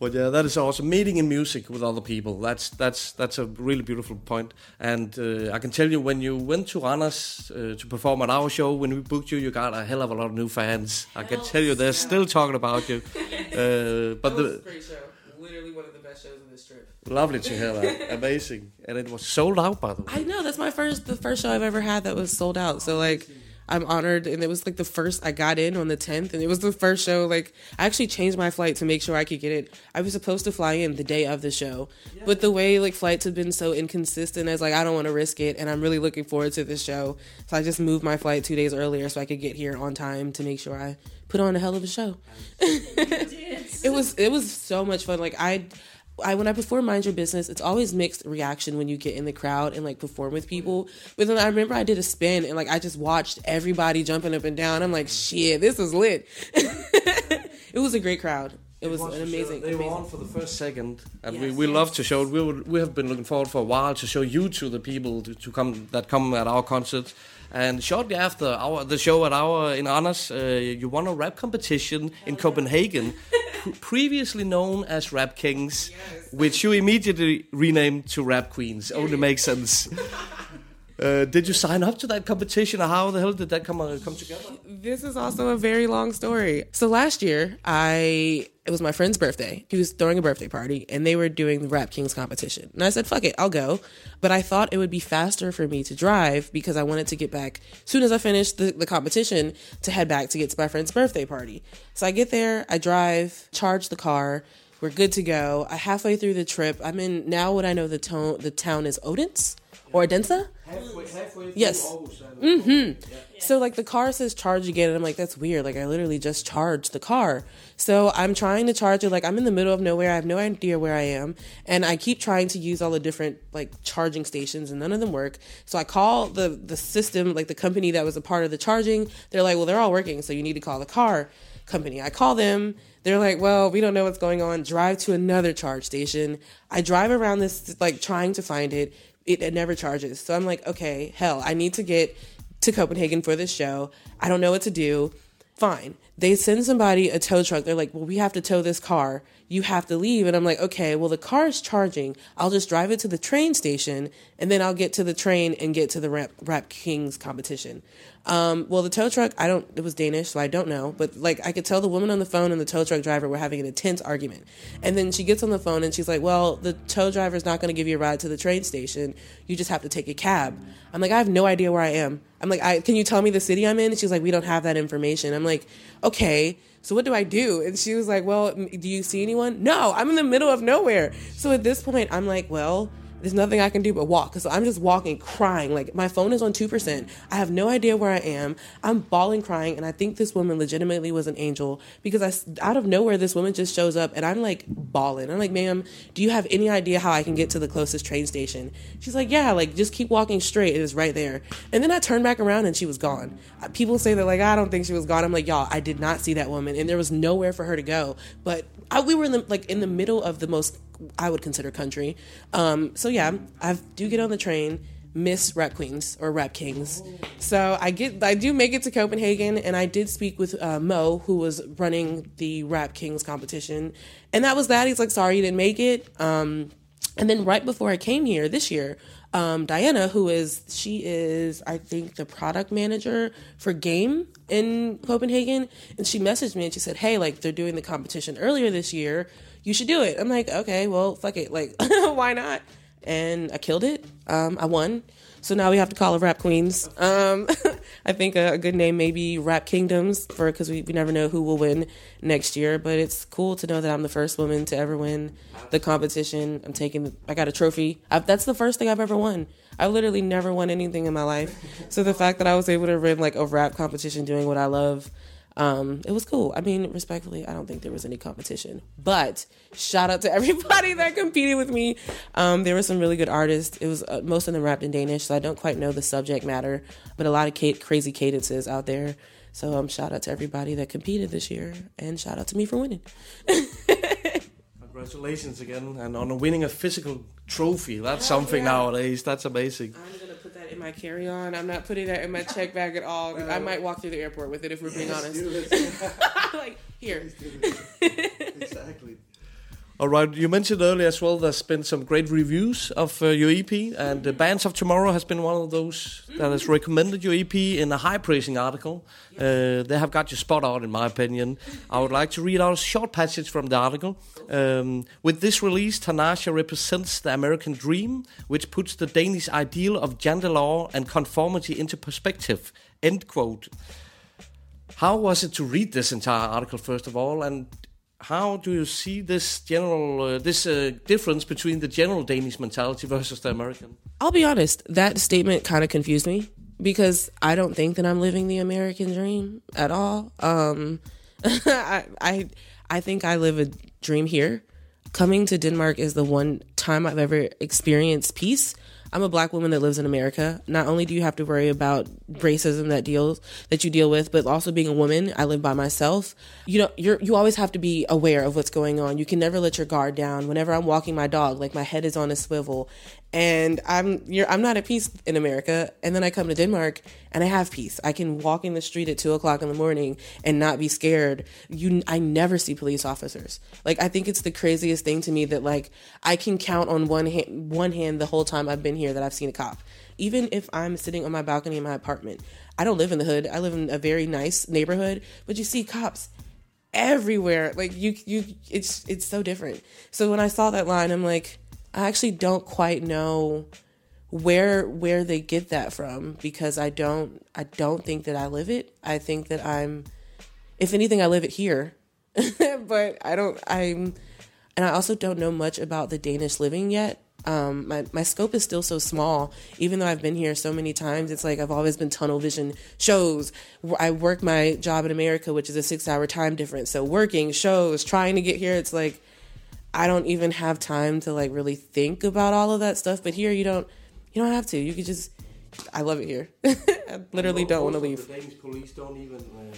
But yeah, that is awesome. Meeting in music with other people. That's that's that's a really beautiful point. And uh, I can tell you, when you went to Anas uh, to perform at our show, when we booked you, you got a hell of a lot of new fans. I can tell you, they're still talking about you. [LAUGHS] Uh, but the great show. Literally one of the best shows of this trip. lovely to hear that. [LAUGHS] Amazing, and it was sold out by the way. I know that's my first the first show I've ever had that was sold out. So like I'm honored and it was like the first I got in on the 10th and it was the first show like I actually changed my flight to make sure I could get it. I was supposed to fly in the day of the show. But the way like flights have been so inconsistent I was like I don't want to risk it and I'm really looking forward to this show. So I just moved my flight 2 days earlier so I could get here on time to make sure I put on a hell of a show. [LAUGHS] it was it was so much fun. Like I I when I perform Mind Your Business, it's always mixed reaction when you get in the crowd and like perform with people. Mm-hmm. But then I remember I did a spin and like I just watched everybody jumping up and down. I'm like, shit, this is lit. [LAUGHS] it was a great crowd. It was an amazing. They were on for the first second, and we, Yes, we yes. love to show it. We would, we have been looking forward for a while to show you to the people to, to come that come at our concerts. And shortly after our the show at our in Anders, uh, you won a rap competition in Copenhagen, previously known as Rap Kings, which you immediately renamed to Rap Queens. Only makes sense. [LAUGHS] Uh, did you sign up to that competition, or how the hell did that come uh, come together? This is also a very long story. So last year, I it was my friend's birthday. He was throwing a birthday party and they were doing the Rap Kings competition. And I said, fuck it, I'll go. But I thought it would be faster for me to drive because I wanted to get back as soon as I finished the, the competition to head back to get to my friend's birthday party. So I get there, I drive, charge the car. We're good to go. I halfway through the trip, I'm in now what I know the tone the town is Odense or Odense. Yes. Mm-hmm. So like the car says charge again, and I'm like, that's weird. Like I literally just charged the car. So I'm trying to charge it. Like I'm in the middle of nowhere. I have no idea where I am, and I keep trying to use all the different like charging stations, and none of them work. So I call the the system, like the company that was a part of the charging. They're like, well, they're all working, so you need to call the car company. I call them. They're like, well, we don't know what's going on. Drive to another charge station. I drive around this, like trying to find it. It, it never charges. So I'm like, okay, hell, I need to get to Copenhagen for this show. I don't know what to do. Fine. They send somebody a tow truck. They're like, well, we have to tow this car. You have to leave. And I'm like, okay, well, the car is charging. I'll just drive it to the train station and then I'll get to the train and get to the Rap, Rap Kings competition. Um, well, the tow truck, I don't, it was Danish, so I don't know. But like, I could tell the woman on the phone and the tow truck driver were having an intense argument. And then she gets on the phone and she's like, well, the tow driver's not going to give you a ride to the train station. You just have to take a cab. I'm like, I have no idea where I am. I'm like, I, can you tell me the city I'm in? And she's like, we don't have that information. I'm like, okay. So what do I do? And she was like, well, do you see anyone? No, I'm in the middle of nowhere. So at this point, I'm like, well, there's nothing I can do but walk. So I'm just walking, crying. Like my phone is on 2%. I have no idea where I am. I'm bawling, crying. And I think this woman legitimately was an angel because I, out of nowhere, this woman just shows up and I'm like bawling. I'm like, ma'am, do you have any idea how I can get to the closest train station? She's like, yeah, like just keep walking straight. It is right there. And then I turned back around and she was gone. Uh, People say that like, I don't think she was gone. I'm like, y'all, I did not see that woman and there was nowhere for her to go. But I, we were in the, like in the middle of the most I would consider country. Um, so yeah, I do get on the train, miss Rap Queens or Rap Kings. So I get, I do make it to Copenhagen, and I did speak with uh, Mo, who was running the Rap Kings competition, and that was that. He's like, sorry you didn't make it. Um, and then right before I came here this year, um, Diana, who is she is I think the product manager for Game in Copenhagen, and she messaged me and she said, "Hey, like they're doing the competition earlier this year. You should do it." I'm like, "Okay, well, fuck it, like [LAUGHS] why not?" And I killed it. Um, I won. So now we have to call it Rap Queens. Um, [LAUGHS] I think a, a good name may be Rap Kingdoms for because we, we never know who will win next year. But it's cool to know that I'm the first woman to ever win the competition. I'm taking I got a trophy. i that's the first thing I've ever won. I've literally never won anything in my life. So the fact that I was able to win like a rap competition doing what I love, um, it was cool. I mean, respectfully, I don't think there was any competition. But shout out to [LAUGHS] everybody that competed with me. Um, there were some really good artists. It was uh, most of them rapped in Danish, so I don't quite know the subject matter, but a lot of ca- crazy cadences out there. So um, shout out to everybody that competed this year, and shout out to me for winning. [LAUGHS] Congratulations again, and on winning a physical trophy. That's something nowadays. That's amazing. I'm gonna put that in my carry-on. I'm not putting that in my check bag at all. I might walk through the airport with it if we're being honest. [LAUGHS] like here. exactly. All right, you mentioned earlier as well. There's been some great reviews of uh, your EP, and the Bands of Tomorrow has been one of those that has recommended your EP in a high praising article. Uh, they have got you spot on, in my opinion. I would like to read out a short passage from the article. Um, with this release, Tanasha represents the American dream, which puts the Danish ideal of gender law and conformity into perspective. End quote. How was it to read this entire article, first of all, and how do you see this general uh, this uh, difference between the general Danish mentality versus the American? I'll be honest, that statement kind of confused me because I don't think that I'm living the American dream at all. Um, [LAUGHS] I, I I think I live a dream here. Coming to Denmark is the one time I've ever experienced peace. I'm a black woman that lives in America. Not only do you have to worry about racism that deals that you deal with, but also being a woman. I live by myself. You know, you're you always have to be aware of what's going on. You can never let your guard down. Whenever I'm walking my dog, like my head is on a swivel, and I'm I'm not at peace in America. And then I come to Denmark and I have peace. I can walk in the street at two o'clock in the morning and not be scared. You, I never see police officers. Like I think it's the craziest thing to me that like I can count on one hand one hand the whole time I've been here that I've seen a cop. Even if I'm sitting on my balcony in my apartment, I don't live in the hood. I live in a very nice neighborhood, but you see cops everywhere. Like you, you, it's it's so different. So when I saw that line, I'm like, I actually don't quite know where where they get that from because I don't I don't think that I live it. I think that I'm, if anything, I live it here, [LAUGHS] but I don't. I'm, and I also don't know much about the Danish living yet. Um, my my scope is still so small. Even though I've been here so many times, it's like I've always been tunnel vision shows. I work my job in America, which is a six hour time difference. So working shows, trying to get here, it's like I don't even have time to like really think about all of that stuff. But here, you don't you don't have to. You could just. I love it here. [LAUGHS] I literally don't want to leave. The Danish police don't even uh,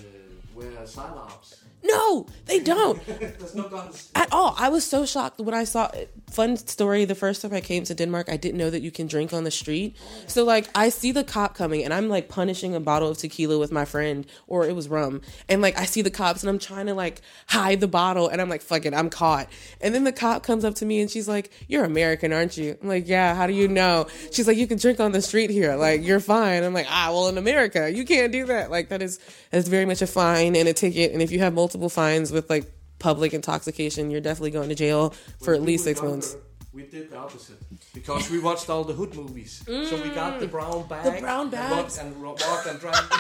wear sidearms. No, they don't There's no guns. at all. I was so shocked when I saw. Fun story. The first time I came to Denmark, I didn't know that you can drink on the street. So like, I see the cop coming, and I'm like punishing a bottle of tequila with my friend, or it was rum, and like I see the cops, and I'm trying to like hide the bottle, and I'm like, fuck it, I'm caught. And then the cop comes up to me, and she's like, "You're American, aren't you?" I'm like, "Yeah." How do you know? She's like, "You can drink on the street here. Like, you're fine." I'm like, "Ah, well, in America, you can't do that. Like, that is that is very much a fine and a ticket, and if you have multiple fines with like." Public intoxication, you're definitely going to jail for at least six months. We did the opposite because we watched all the hood movies. So we got the brown bag, Mm. brown and and ro- and drive.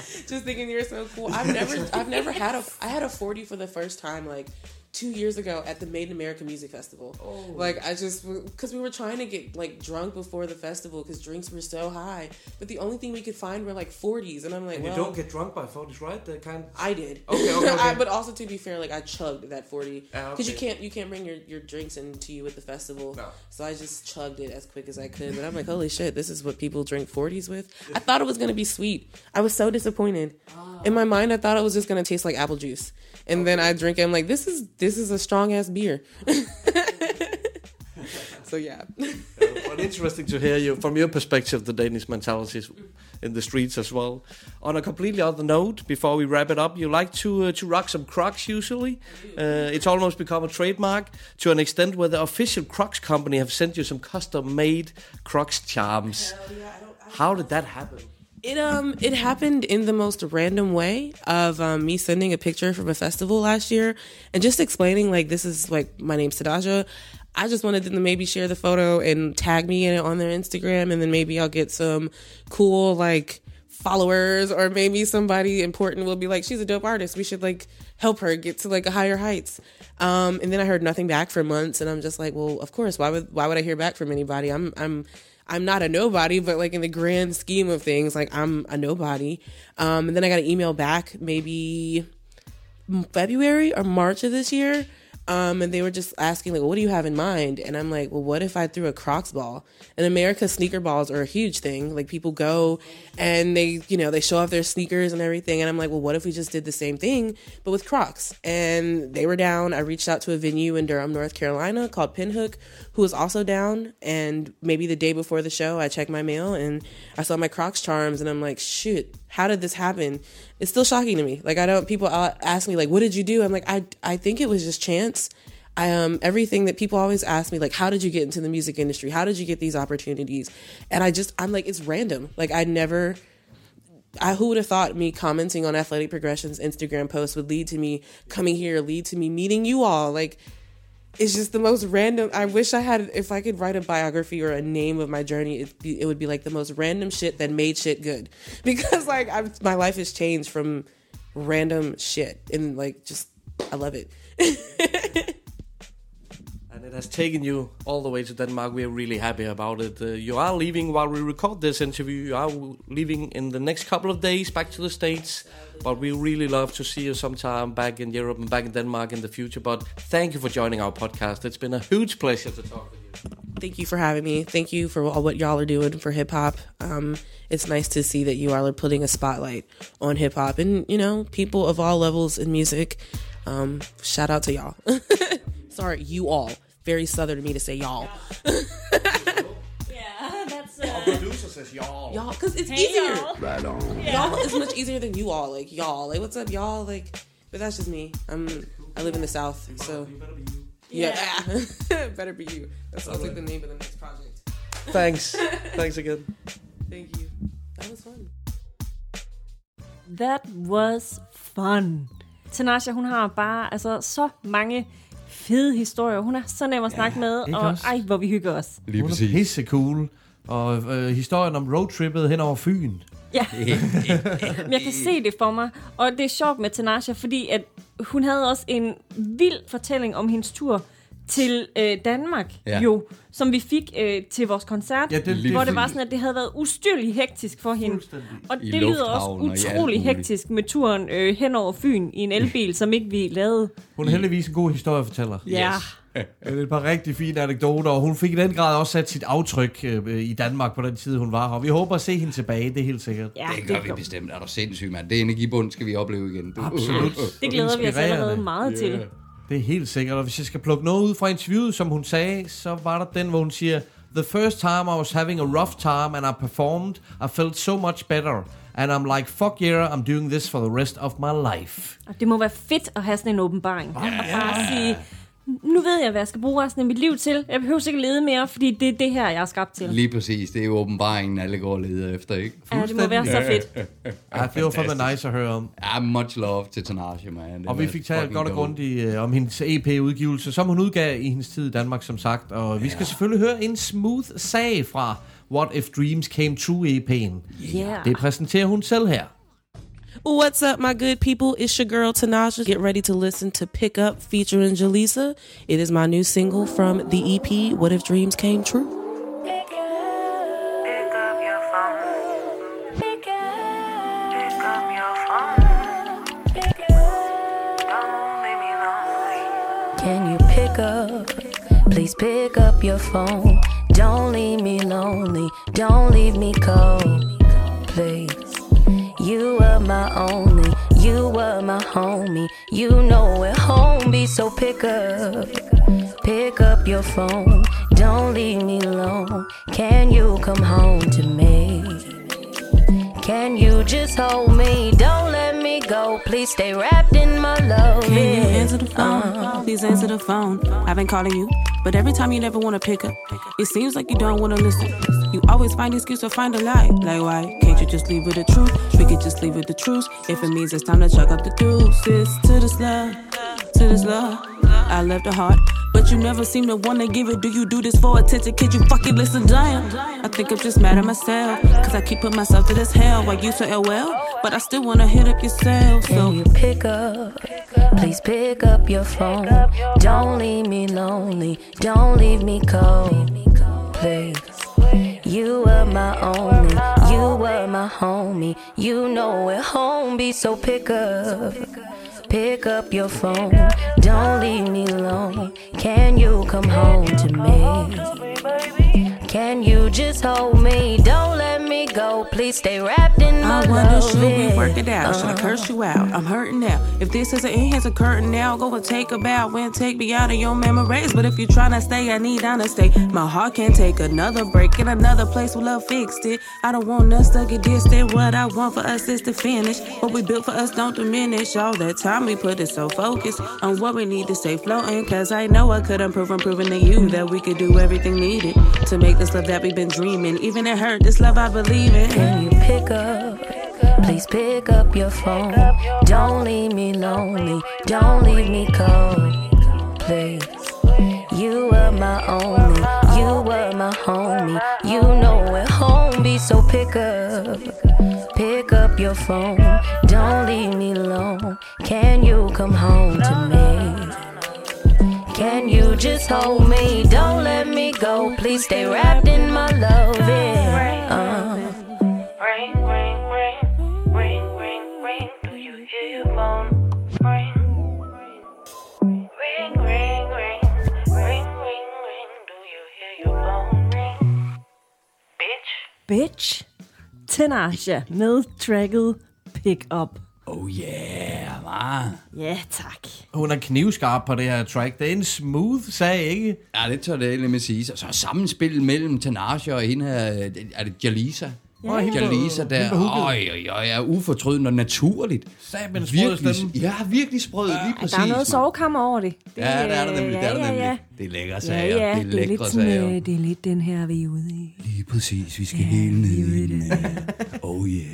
[LAUGHS] just thinking you're so cool. I've never, I've never had a, I had a forty for the first time like two years ago at the Made in America Music Festival. Oh. Like I just, because we were trying to get like drunk before the festival because drinks were so high, but the only thing we could find were like forties, and I'm like, and well, you don't get drunk by 40s, right? The kind. I did. Okay, okay, [LAUGHS] okay. I, but also to be fair, like I chugged that forty Ah, because you okay. can't you can't bring your, your drinks into you at the festival. No. So I just chugged it as quick as I could. But I'm like, holy shit, this is what people drink forties with. I thought it was gonna be sweet. I was so disappointed. In my mind, I thought it was just gonna taste like apple juice, and then I drink it. I'm like, this is this is a strong ass beer. [LAUGHS] so yeah. but interesting to hear you from your perspective, the Danish mentalities in the streets as well. On a completely other note, before we wrap it up, you like to uh, to rock some Crocs usually. Uh, it's almost become a trademark to an extent where the official Crocs company have sent you some custom-made Crocs charms. How did that happen? It um it happened in the most random way of um, me sending a picture from a festival last year and just explaining like this is like my name's Tadaja. I just wanted them to maybe share the photo and tag me in it on their Instagram and then maybe I'll get some cool like followers or maybe somebody important will be like she's a dope artist. We should like help her get to like a higher heights. Um and then i heard nothing back for months and i'm just like well of course. Why would why would i hear back from anybody? I'm i'm i'm not a nobody but like in the grand scheme of things like i'm a nobody um and then i got an email back maybe February or March of this year. Um, and they were just asking, like, well, what do you have in mind? And I'm like, well, what if I threw a Crocs ball? In America, sneaker balls are a huge thing. Like, people go and they, you know, they show off their sneakers and everything. And I'm like, well, what if we just did the same thing, but with Crocs? And they were down. I reached out to a venue in Durham, North Carolina called Pinhook, who was also down. And maybe the day before the show, I checked my mail and I saw my Crocs charms. And I'm like, shoot, how did this happen? It's still shocking to me. Like I don't people ask me like what did you do? I'm like I I think it was just chance. I um everything that people always ask me like how did you get into the music industry? How did you get these opportunities? And I just I'm like it's random. Like I never I who would have thought me commenting on Athletic Progression's Instagram post would lead to me coming here, lead to me meeting you all. Like it's just the most random. I wish I had, if I could write a biography or a name of my journey, be, it would be like the most random shit that made shit good. [LAUGHS] Because like I'm, my life has changed from random shit and like just I love it. [LAUGHS] It has taken you all the way to Denmark. We are really happy about it. Uh, you are leaving while we record this interview. You are leaving in the next couple of days back to the States. But we really love to see you sometime back in Europe and back in Denmark in the future. But thank you for joining our podcast. It's been a huge pleasure to talk with you. Thank you for having me. Thank you for all what y'all are doing for hip hop. Um, it's nice to see that you are putting a spotlight on hip hop and you know people of all levels in music. Um, shout out to y'all. [LAUGHS] Sorry, you all. Very southern of me to say y'all. [LAUGHS] Yeah, that's uh, Producer says y'all. Y'all, because it's Hey, easier. y'all. Right on. Y'all is much easier than you all. Like y'all, like what's up, y'all? Like, but that's just me. I'm I live in the south, so yeah, better be you. That sounds like the name of the next project. Thanks. [LAUGHS] Thanks again. Thank you. That was fun. That was fun. Tanasha, hun har bare altså, så mange fede historier. Hun er så nem at snakke med, ikke og også? ej, hvor vi hygger os. Lige Hun er præcis. pisse cool. Og øh, historien om roadtrippet hen over Fyn. Ja. [LAUGHS] Men jeg kan se det for mig. Og det er sjovt med Tanasha, fordi at hun havde også en vild fortælling om hendes tur til øh, Danmark, Ja. jo, som vi fik øh, til vores koncert, Ja, det- det- hvor det var sådan, at det havde været ustyrligt hektisk for hende. Og I det lyder også og utrolig muligt. hektisk med turen øh, hen over Fyn i en elbil, som ikke vi lavede. Hun er heldigvis en god historiefortæller. Ja, [LAUGHS] Det er et par rigtig fine anekdoter, og hun fik i den grad også sat sit aftryk øh, i Danmark på den tid, hun var her. Og vi håber at se hende tilbage, det er helt sikkert. ja Det gør vi bestemt. Er du sindssyg, mand? Det energibund skal vi opleve igen. Du. Absolut. Det glæder vi os allerede meget til. Det er helt sikkert, og hvis jeg skal plukke noget ud fra interviewet, som hun sagde, så var der den, hvor hun siger, The first time I was having a rough time and I performed, I felt so much better. And I'm like, fuck yeah, I'm doing this for the rest of my life. Og det må være fedt at have sådan en åbenbaring. Og bare sige, nu ved jeg, hvad jeg skal bruge resten af mit liv til. Jeg behøver ikke lede mere, fordi det er det her, jeg er skabt til. Lige præcis. Det er jo åbenbaringen, alle går og leder efter, ikke? Ja, det må være så fedt. [LAUGHS] Ja, det var fandme nice at høre om. Ja, much love til Tanasha, man. Det Og vi fik talt godt og grundigt øh, om hendes EP-udgivelse, som hun udgav i hendes tid i Danmark, som sagt. Og vi skal selvfølgelig høre en smooth sag fra What If Dreams Came True EP'en. Yeah. Det præsenterer hun selv her. What's up, my good people? It's your girl Tanasha. Get ready to listen to Pick Up featuring Jaleesa. It is my new single from the EP, What If Dreams Came True. Can you pick up? Please pick up your phone. Don't leave me lonely. Don't leave me cold. Please. You were my only. You were my homie. You know where home be. So pick up. Pick up your phone. Don't leave me alone. Can you come home to me? Can you just hold me? Don't let me go. Please stay wrapped in my love. Can you answer the uh-huh. phone? Please answer the phone. I've been calling you, but every time you never want to pick up. It seems like you don't want to listen. You always find excuse or find a lie. Like why? Can't you just leave with the truth? We could just leave with the truth. If it means it's time to chuck up the deuces to this love, to this love. I left a heart, but you never seem to want to give it. Do you do this for attention? Could you fucking listen? Damn. I think I'm just mad at myself, cause I keep putting myself to this hell. I used to LOL, but I still wanna hit up yourself. So Can you pick up? Please pick up your phone. Don't leave me lonely. Don't leave me cold. Please. You were my only. You were my homie. You know where home be. So pick up. Pick up your phone. Don't leave me alone. Can you come home to me? Can you just hold me? Don't let me go. Please stay wrapped in my I wonder, love. should we work it out? Should I Uh-huh. curse you out? I'm hurting now. If this is an end, here's a curtain now. Go and take a bow and take me out of your memories. But if you're trying to stay, I need honesty. My heart can't take another break in another place where love fixed it. I don't want us to get distant. What I want for us is to finish. What we built for us don't diminish. All that time we put it so focused on what we need to stay floating. Cause I know I could improve, I'm proving to you that we could do everything needed to make this love that we've been dreaming. Even it hurt, this love I believe in. Can you pick up? Please pick up your phone. Don't leave me lonely. Don't leave me cold. Please. You were my only. You were my homie. You know where home be. So pick up. Pick up your phone. Don't leave me alone. Can you come home to me? Can you just hold me? Don't let me go. Please stay wrapped in my love. Yeah. Uh. Ring, ring, ring, ring, ring, ring. Do you hear your phone? Ring, ring, ring, ring, ring, ring, ring. Do you hear your phone ring? Bitch. Bitch. Tinasha med tracket Pick Up. Oh yeah, man. Ja, tak. Hun er knivskarp på det her track. Det er en smooth sag, ikke? Ja, det tør det egentlig med sige. Så sammenspil mellem Tanasha og hende her, er det Jalisa? Ja, hende på- Jalisa der, hende øj, øj, øj, er ufortrydende og naturligt. Sabel sprød Virkelig, stemme. ja, virkelig sprød, lige Ja, præcis. der er noget sovekammer over det. det Ja, det er der nemlig, det er der ja, nemlig. ja. Det er lækre Ja, sager, ja, det er lækre lidt sådan, sager. øh, det er lidt den her, vi er ude i. Lige præcis, vi skal helt ned i den. [LAUGHS] Oh yeah.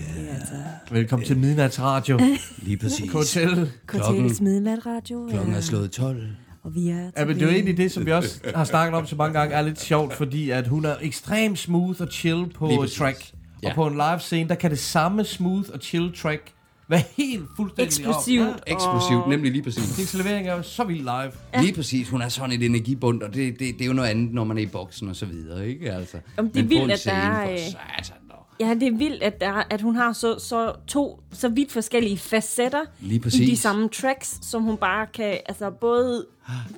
Velkommen til Midnatsradio. [LAUGHS] Lige præcis. Hotel. Kvartalets midnatradio. Klokken er slået 12. Og vi er Ja, men det er jo egentlig det, som vi også har snakket om så mange gange, er lidt sjovt, fordi at hun er ekstremt smooth og chill på Lige et præcis. track. Ja. Og på en live scene, der kan det samme smooth og chill track være helt fuldstændig Eksplosivt. Op. Ja. Eksplosivt, nemlig lige præcis. Hendes levering er jo så vild live. Ja. Lige præcis, hun er sådan et energibund, og det, det, det er jo noget andet, når man er i boksen og så videre, ikke? Altså. Om det er vildt, at der er, for øh, satan. Ja, det er vildt, at, der, at hun har så, så to så vidt forskellige facetter Lige i de samme tracks, som hun bare kan altså både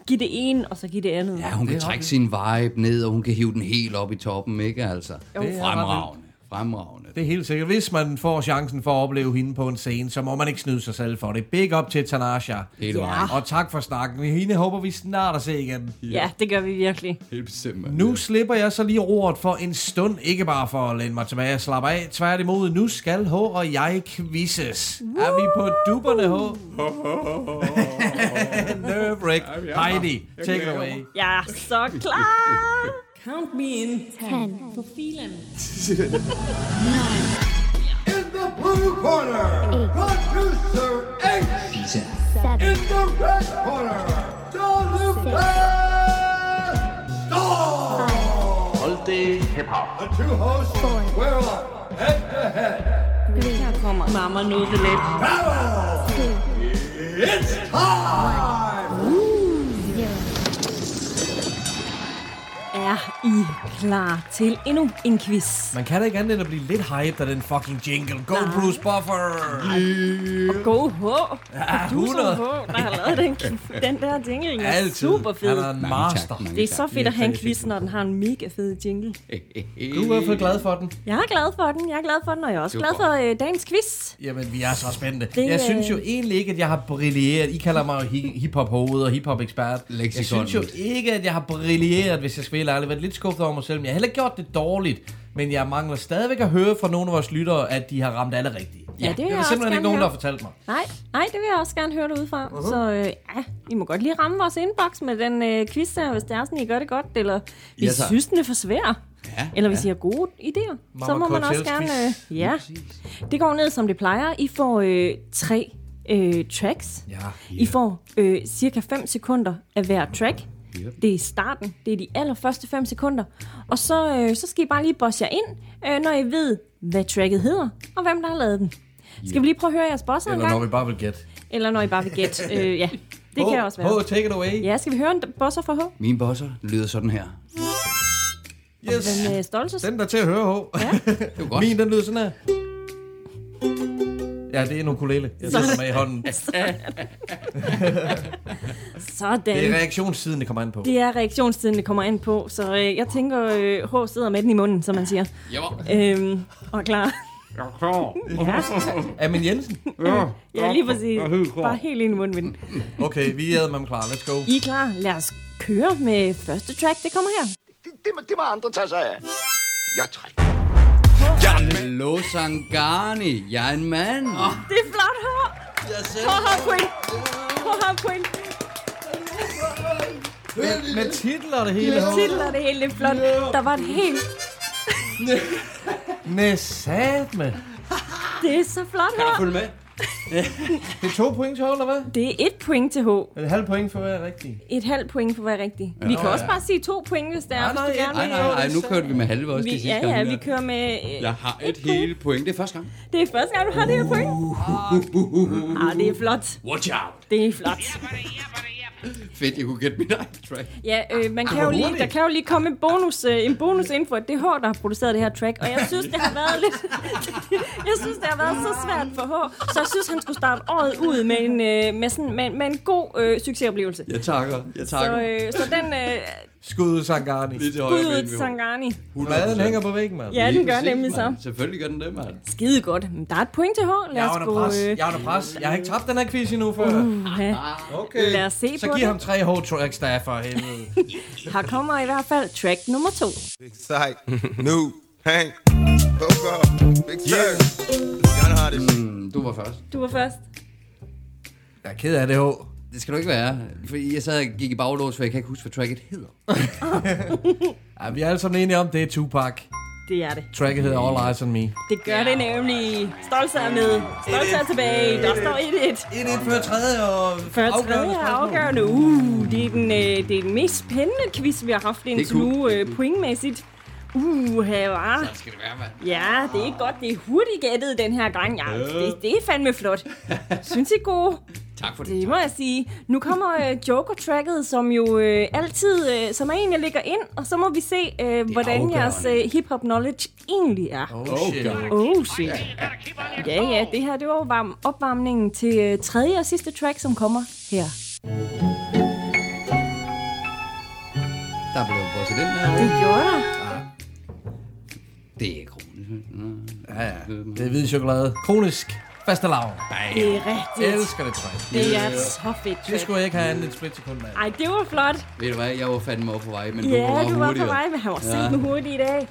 give det ene, og så give det andet. Ja, hun kan trække sin vibe ned, og hun kan hive den helt op i toppen, ikke? Altså, Jo. Det fremragende. Fremragende. Det er helt sikkert. Hvis man får chancen for at opleve hende på en scene, så må man ikke snyde sig selv for det. Big up til Tanasha. Hele Ja. Og tak for snakken. Hende håber vi snart at se igen. Ja, det gør vi virkelig. Helt mand. Nu slipper jeg så lige ordet for en stund. Ikke bare for at læne mig tilbage og slappe af. Tværtimod, nu skal H og jeg quizzes. Er vi på duberne, H? [LAUGHS] Nerve Heidi, take it away. Jeg er så klar! Count me in ten. ten. For feeling. Nine. [LAUGHS] In the blue corner, Eight. producer H. Seven. Seven. In the red corner, Dolupes Star. Multi hip hop. The two hosts Four. will head to head. Three. Mama knows the lips. Battle. Two. It's time. One. Er I klar til endnu en quiz? Man kan da ikke andet end at blive lidt hyped af den fucking jingle. Go Bruce Buffer! Og go H. Ja, Producer 100. H, der har lavet den, den der jingle. Den er Altid. super fed. Han er en master. tak, mange Det er så fedt at have en quiz, når den har en mega fed jingle. Du er i hvert fald glad for den. Jeg er glad for den, jeg er glad for den, og jeg er også glad for øh, dagens quiz. Jamen, vi er så spændte. Det, jeg synes jo øh, egentlig ikke, at jeg har brilleret. I kalder mig jo hi- hiphop-hoved og hiphop-ekspert. Jeg synes jo ikke, at jeg har brilleret, hvis jeg helt ærlig. Jeg har været lidt skuffet over mig selv, men jeg har heller ikke gjort det dårligt. Men jeg mangler stadigvæk at høre fra nogle af vores lyttere, at de har ramt alle rigtigt. Ja, det det er også simpelthen ikke nogen, der har fortalt mig. Nej, nej, det vil jeg også gerne høre derude fra. Uh-huh. Så øh, ja, I må godt lige ramme vores inbox med den øh, quiz der, hvis det er sådan, I gør det godt, eller hvis Ja, I synes, den er for svær. Ja, Eller hvis I har gode idéer, så Mamma må man også gerne... Øh, ja, det går ned, som det plejer. I får øh, tre øh, tracks. Ja. I får øh, cirka 5 sekunder af hver track. Det er starten. Det er de allerførste 5 sekunder. Og så, øh, så skal I bare lige bosse jer ind, øh, når I ved, hvad tracket hedder, og hvem der har lavet den. Skal vi lige prøve at høre jeres bosser en Eller når vi bare vil gætte. Eller når I bare vil gætte. øh, ja, det kan også være. H, take it away. Ja, skal vi høre en bosser fra H? Min bosser lyder sådan her. Yes. Den øh. Den der til at høre, H. Ja. [LAUGHS] Det jo godt. Min, den lyder sådan her. Ja, det er en ukulele. Jeg den med i hånden. [LAUGHS] Sådan. [LAUGHS] Det er reaktionstiden, det kommer an på. Det er reaktionstiden, det kommer ind på. Så øh, jeg tænker, øh, H sidder med den i munden, som man siger. Jo. Øhm, og er klar. Jeg er klar. [LAUGHS] Er min Jensen? Ja, Ja, lige præcis. Jeg er helt klar. Bare helt ind i munden med den. Okay, vi er med klar. Let's go. I er klar? Lad os køre med første track. Det kommer her. Det, det, det må andre tage sig af. Jeg trækker. Hallo Sangani, jeg er en mand. Det er flot, H. Jeg selv. H har point. H har point. Med, med titler det hele. H. Titel er det hele det er flot. Der var et helt... Med satme. Det er så flot, H. Følg med. Det er to point til H, eller hvad? Det er et point til H. Er det halv point for hver rigtig? Et halvt point for hver rigtig. Vi kan også bare sige to point, hvis det er, Nej, hvis nej, du gerne Nej, vil. nej, nej, nu kørte vi med halve også de Vi, sidste ja, ja, vi kører med... øh, Jeg har et point. hele point. Det er første gang. Det er første gang, du har det her point. Ah, det er flot. Watch out. Det er flot. [LAUGHS] Fedt, jeg kunne gætte egen track. Ja, øh, man kan jo lige, der kan jo lige komme en bonus, øh, en bonus info, at det er H, der har produceret det her track. Og jeg synes, det har været lidt... [LAUGHS] jeg synes, det har været så svært for H. Så jeg synes, han skulle starte året ud med en, øh, med sådan, med, med en god øh, succesoplevelse. Jeg takker, jeg Så, takker. øh, så den øh, Skud Sangani. Lige til højre ud ben, Sangani. Maden hænger på væggen, mand. Ja, den gør præcis, nemlig så. mand. Selvfølgelig gør den det, mand. Skide godt. Men Der er et point til H. Lad Jeg er under pres. Øh, Jeg er under pres. Jeg har ikke tabt den her quiz endnu før. ja. Okay. Lad os se Så på giv det. ham tre H-tracks, der er for helvede. [LAUGHS] Her kommer i hvert fald track nummer to. Big sight, new, Hank, Coco, big shit. Mm, Du var først. Du var først. Jeg er ked af det, H. Det skal du ikke være. Fordi jeg sad og gik i baglås, for jeg kan ikke huske, hvad tracket hedder. [LAUGHS] Ja, vi er alle sammen enige om, det er Tupac. Det er det. Tracket hedder All Eyes on Me. Det gør det nemlig. Stolt er med. Stolt er tilbage. Der står 1-1. 1-1 før tredje og Før afgørende tredje er afgørende. Uh, det er, den, øh, det er den mest spændende quiz, vi har haft indtil cool. nu, øh, pointmæssigt. Uh, her var. skal det være, mand. Ja, det er godt. Det er hurtigt gættet den her gang. Ja, det, det er fandme flot. [LAUGHS] Synes I gode? Tak for det. Det må jeg sige. Nu kommer øh, Joker-tracket, som jo øh, altid, øh, som er en, jeg lægger ind, og så må vi se, øh, hvordan jeres øh, hip-hop knowledge egentlig er. Oh, shit. Oh shit. Ja, ja, det her det var varm, opvarmningen til øh, tredje og sidste track, som kommer her. Der blev den der. Det gjorde der. Det er kronisk. Ja, ja. Det er hvid chokolade. Kronisk fastelavn. Det er rigtigt. Jeg elsker det track. Det er så fedt Det skulle jeg ikke have andet et split sekund med. Ej, det var flot. Ved du hvad, jeg var fandme over på vej, men Ja, du var du var på hurtigere. vej, men han var Ja. hurtigt i dag.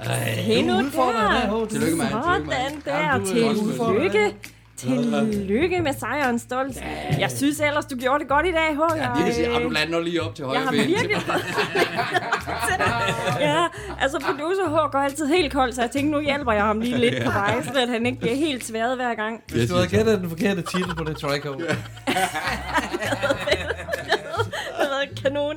Ej. Hey, nu udfordrer dig, H. der. Tillykke, mand. Tillykke, Sådan mand. der. Jamen, du er også Tillykke. Tillykke med sejren, Stolt. Jeg synes ellers, du gjorde det godt i dag, H. Ja, det vil sige, ah, du lander lige op til Jeg højre har ben. virkelig [LAUGHS] Ja, altså producer H går altid helt kold, så jeg tænkte, nu hjælper jeg ham lige lidt på vej, så at han ikke bliver helt sværet hver gang. Hvis du havde gættet den forkerte titel på det track, H. [LAUGHS] Det har været kanon.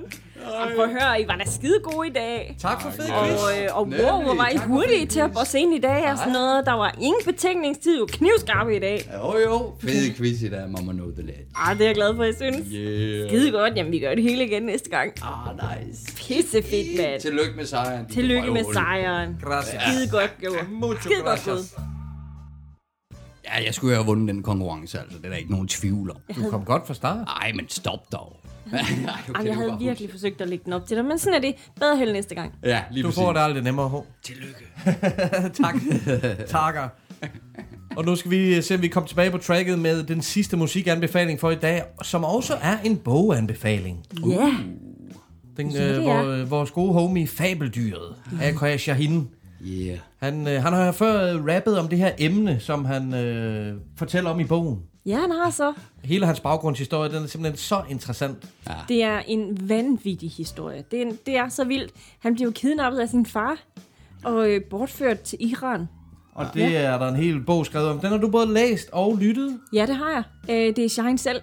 Og prøv at høre, I var da skide gode i dag. Tak for fed Og, quiz. øh, og wow, hvor var I hurtige til at bosse ind i dag og sådan noget. Der var ingen betænkningstid, jo knivskarpe i dag. Jo, jo. Fed quiz i dag, Mama Know The Lad. Ej, det er jeg glad for, jeg synes. Yeah. Skide godt, jamen vi gør det hele igen næste gang. Ah, nice. Pisse fedt, mand. Tillykke med sejren. Tillykke med sejren. Gracias. Skide godt gjort. Mucho Skide godt gået. gracias. Ja, jeg skulle jo have vundet den konkurrence, altså. Det er der ikke nogen tvivl om. Du kom godt fra start. Nej, men stop dog. [LAUGHS] Okay, Jamen, jeg havde virkelig forsøgt at lægge den op til dig, men sådan er det. Bedre held næste gang. Ja, lige Du præcis. får det aldrig nemmere, H. Tillykke. [LAUGHS] tak. Takker. Og nu skal vi se, om vi kommer tilbage på tracket med den sidste musikanbefaling for i dag, som også er en boganbefaling. Ja, Den, Ja, øh, det hvor, er. øh, vores gode homie Fabeldyret, A.K.A. Shahin, Yeah. han, øh, han har før øh, rappet om det her emne, som han øh, fortæller om i bogen. Ja han har så. Hele hans baggrundshistorie, den er simpelthen så interessant. Det er en vanvittig historie. Det er, en, det er så vildt. Han blev kidnappet af sin far og øh, bortført til Iran. Og det ja. er der en hel bog skrevet om. Den har du både læst og lyttet. Ja, det har jeg. Øh, det er Shine selv,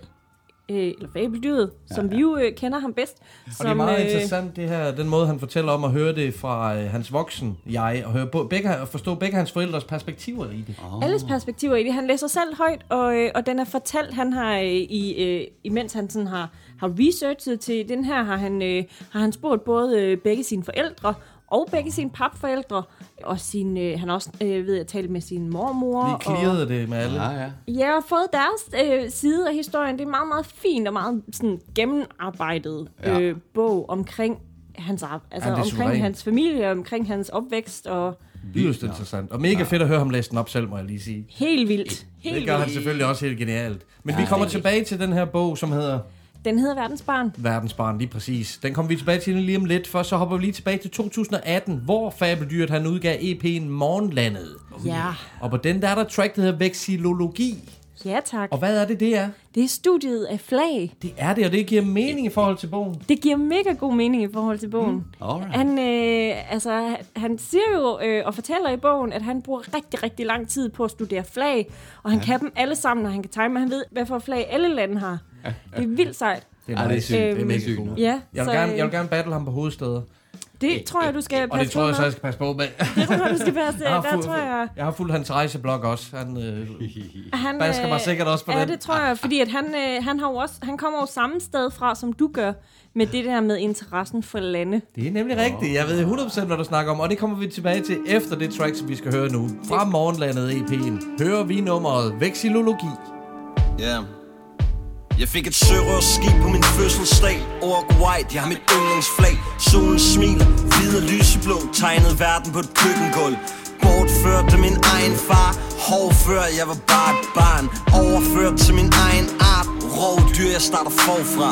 øh, eller Fabeldyret, ja, som vi jo øh, kender ham bedst. Og som, det er meget øh, interessant, det her, den måde, han fortæller om at høre det fra øh, hans voksen jeg, og høre bo- begge, og forstå begge hans forældres perspektiver i det. Oh. Alles perspektiver i det. Han læser selv højt, og, øh, og den er fortalt, han har, øh, i, øh, imens han sådan har, har researchet til den her, har han, øh, har han spurgt både øh, begge sine forældre, og begge sine papforældre, og sin, øh, han også øh, ved at tale med sin mormor. Vi clearede det med alle. Ja, ja. Ja, og fået deres øh, side af historien. Det er meget, meget fint og meget sådan, gennemarbejdet Ja. øh, bog omkring hans, altså, Ja, det er omkring hans familie, omkring hans opvækst, og Yderst interessant. Og mega fedt at høre ham læse den op selv, må jeg lige sige. helt vildt. Helt Det gør han vildt. selvfølgelig også helt genialt. Men Ja, vi kommer det er tilbage til den her bog, som hedder Den hedder Verdensbarn. Verdensbarn, lige præcis. Den kommer vi tilbage til lige om lidt. Først så hopper vi lige tilbage til 2018, hvor Fabeldyret han udgav EP'en Morgenlandet. Ja. Og på den der er der track, der hedder Vexillologi. Ja, tak. Og hvad er det, det er? Det er studiet af flag. Det er det, og det giver mening i forhold til bogen. Det giver mega god mening i forhold til bogen. Mm. Alright. Han, øh, altså, han siger jo øh, og fortæller i bogen, at han bruger rigtig, rigtig lang tid på at studere flag, og han ja. kan dem alle sammen, og han kan time, og han ved, hvad for flag alle lande har. Det er vildt sejt. Det Ja, er, det er sygt. det er Øhm, mega sygt. cool. Ja, Jeg så, vil, gerne, øh, jeg vil gerne battle ham på hovedsteder. Det tror jeg, du skal Og det passe tror på jeg så, jeg skal passe på med. Det tror jeg, du skal passe. [LAUGHS] Jeg har, Der tror jeg... jeg har fulgt hans rejseblog også. Han, øh, [LAUGHS] Han, basker mig øh, sikkert også på ja, den. det tror jeg, fordi at han, øh, han, har jo også, han kommer jo samme sted fra, som du gør, med det der med interessen for lande. Det er nemlig rigtigt. Jeg ved 100% hvad du snakker om, og det kommer vi tilbage til efter det track, som vi skal høre nu. Fra Morgenlandet EP'en hører vi nummeret Vexillologi. Ja. Jeg fik et sørøverskib på min fødselsdag. Ork white, jeg har mit yndlingsflag. Solen smiler, hvid og lyseblå Tegnede verden på et køkkengulv Bortført af min egen far. Hård før jeg var bare et barn. Overført til min egen art. Rovdyr, jeg starter forfra.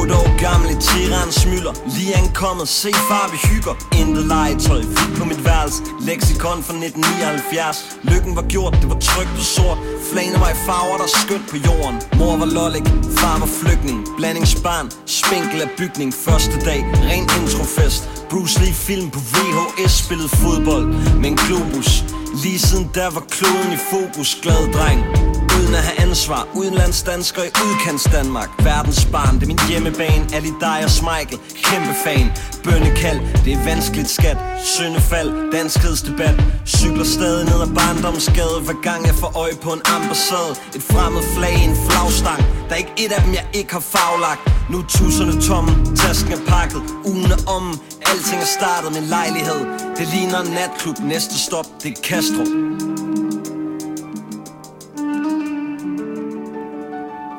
8 år gammel i Tiran smylder Lige ankommet, se far, vi hygger. Intet legetøj, fik på mit værelse. Lexikon fra 1979 Lykken var gjort, det var trygt og sort. Flagene var i farver, der skønt på jorden. Mor var lollik, far var flygtning. Blandingsbarn, spinkel af bygning. Første dag, ren introfest. Bruce Lee film på VHS spillede fodbold med en globus. Lige siden der var kloden i fokus. Glad dreng. Uden at have ansvar. Udenlandsdansker i udkants Danmark Verdens barn, det er min hjemmebane. Ali dig og Smeichel, kæmpe fan. Bønnekald, det er vanskeligt skat. Søndefald, danskhedsdebat Cykler stadig ned ad barndomsgade. Hver gang jeg får øje på en ambassade. Et fremmed flag en flagstang. Der er ikke et af dem jeg ikke har faglagt Nu er tusserne tomme, tasken er pakket. Ugen er om, alting er startet med lejlighed. Det ligner en natklub, næste stop det er Castro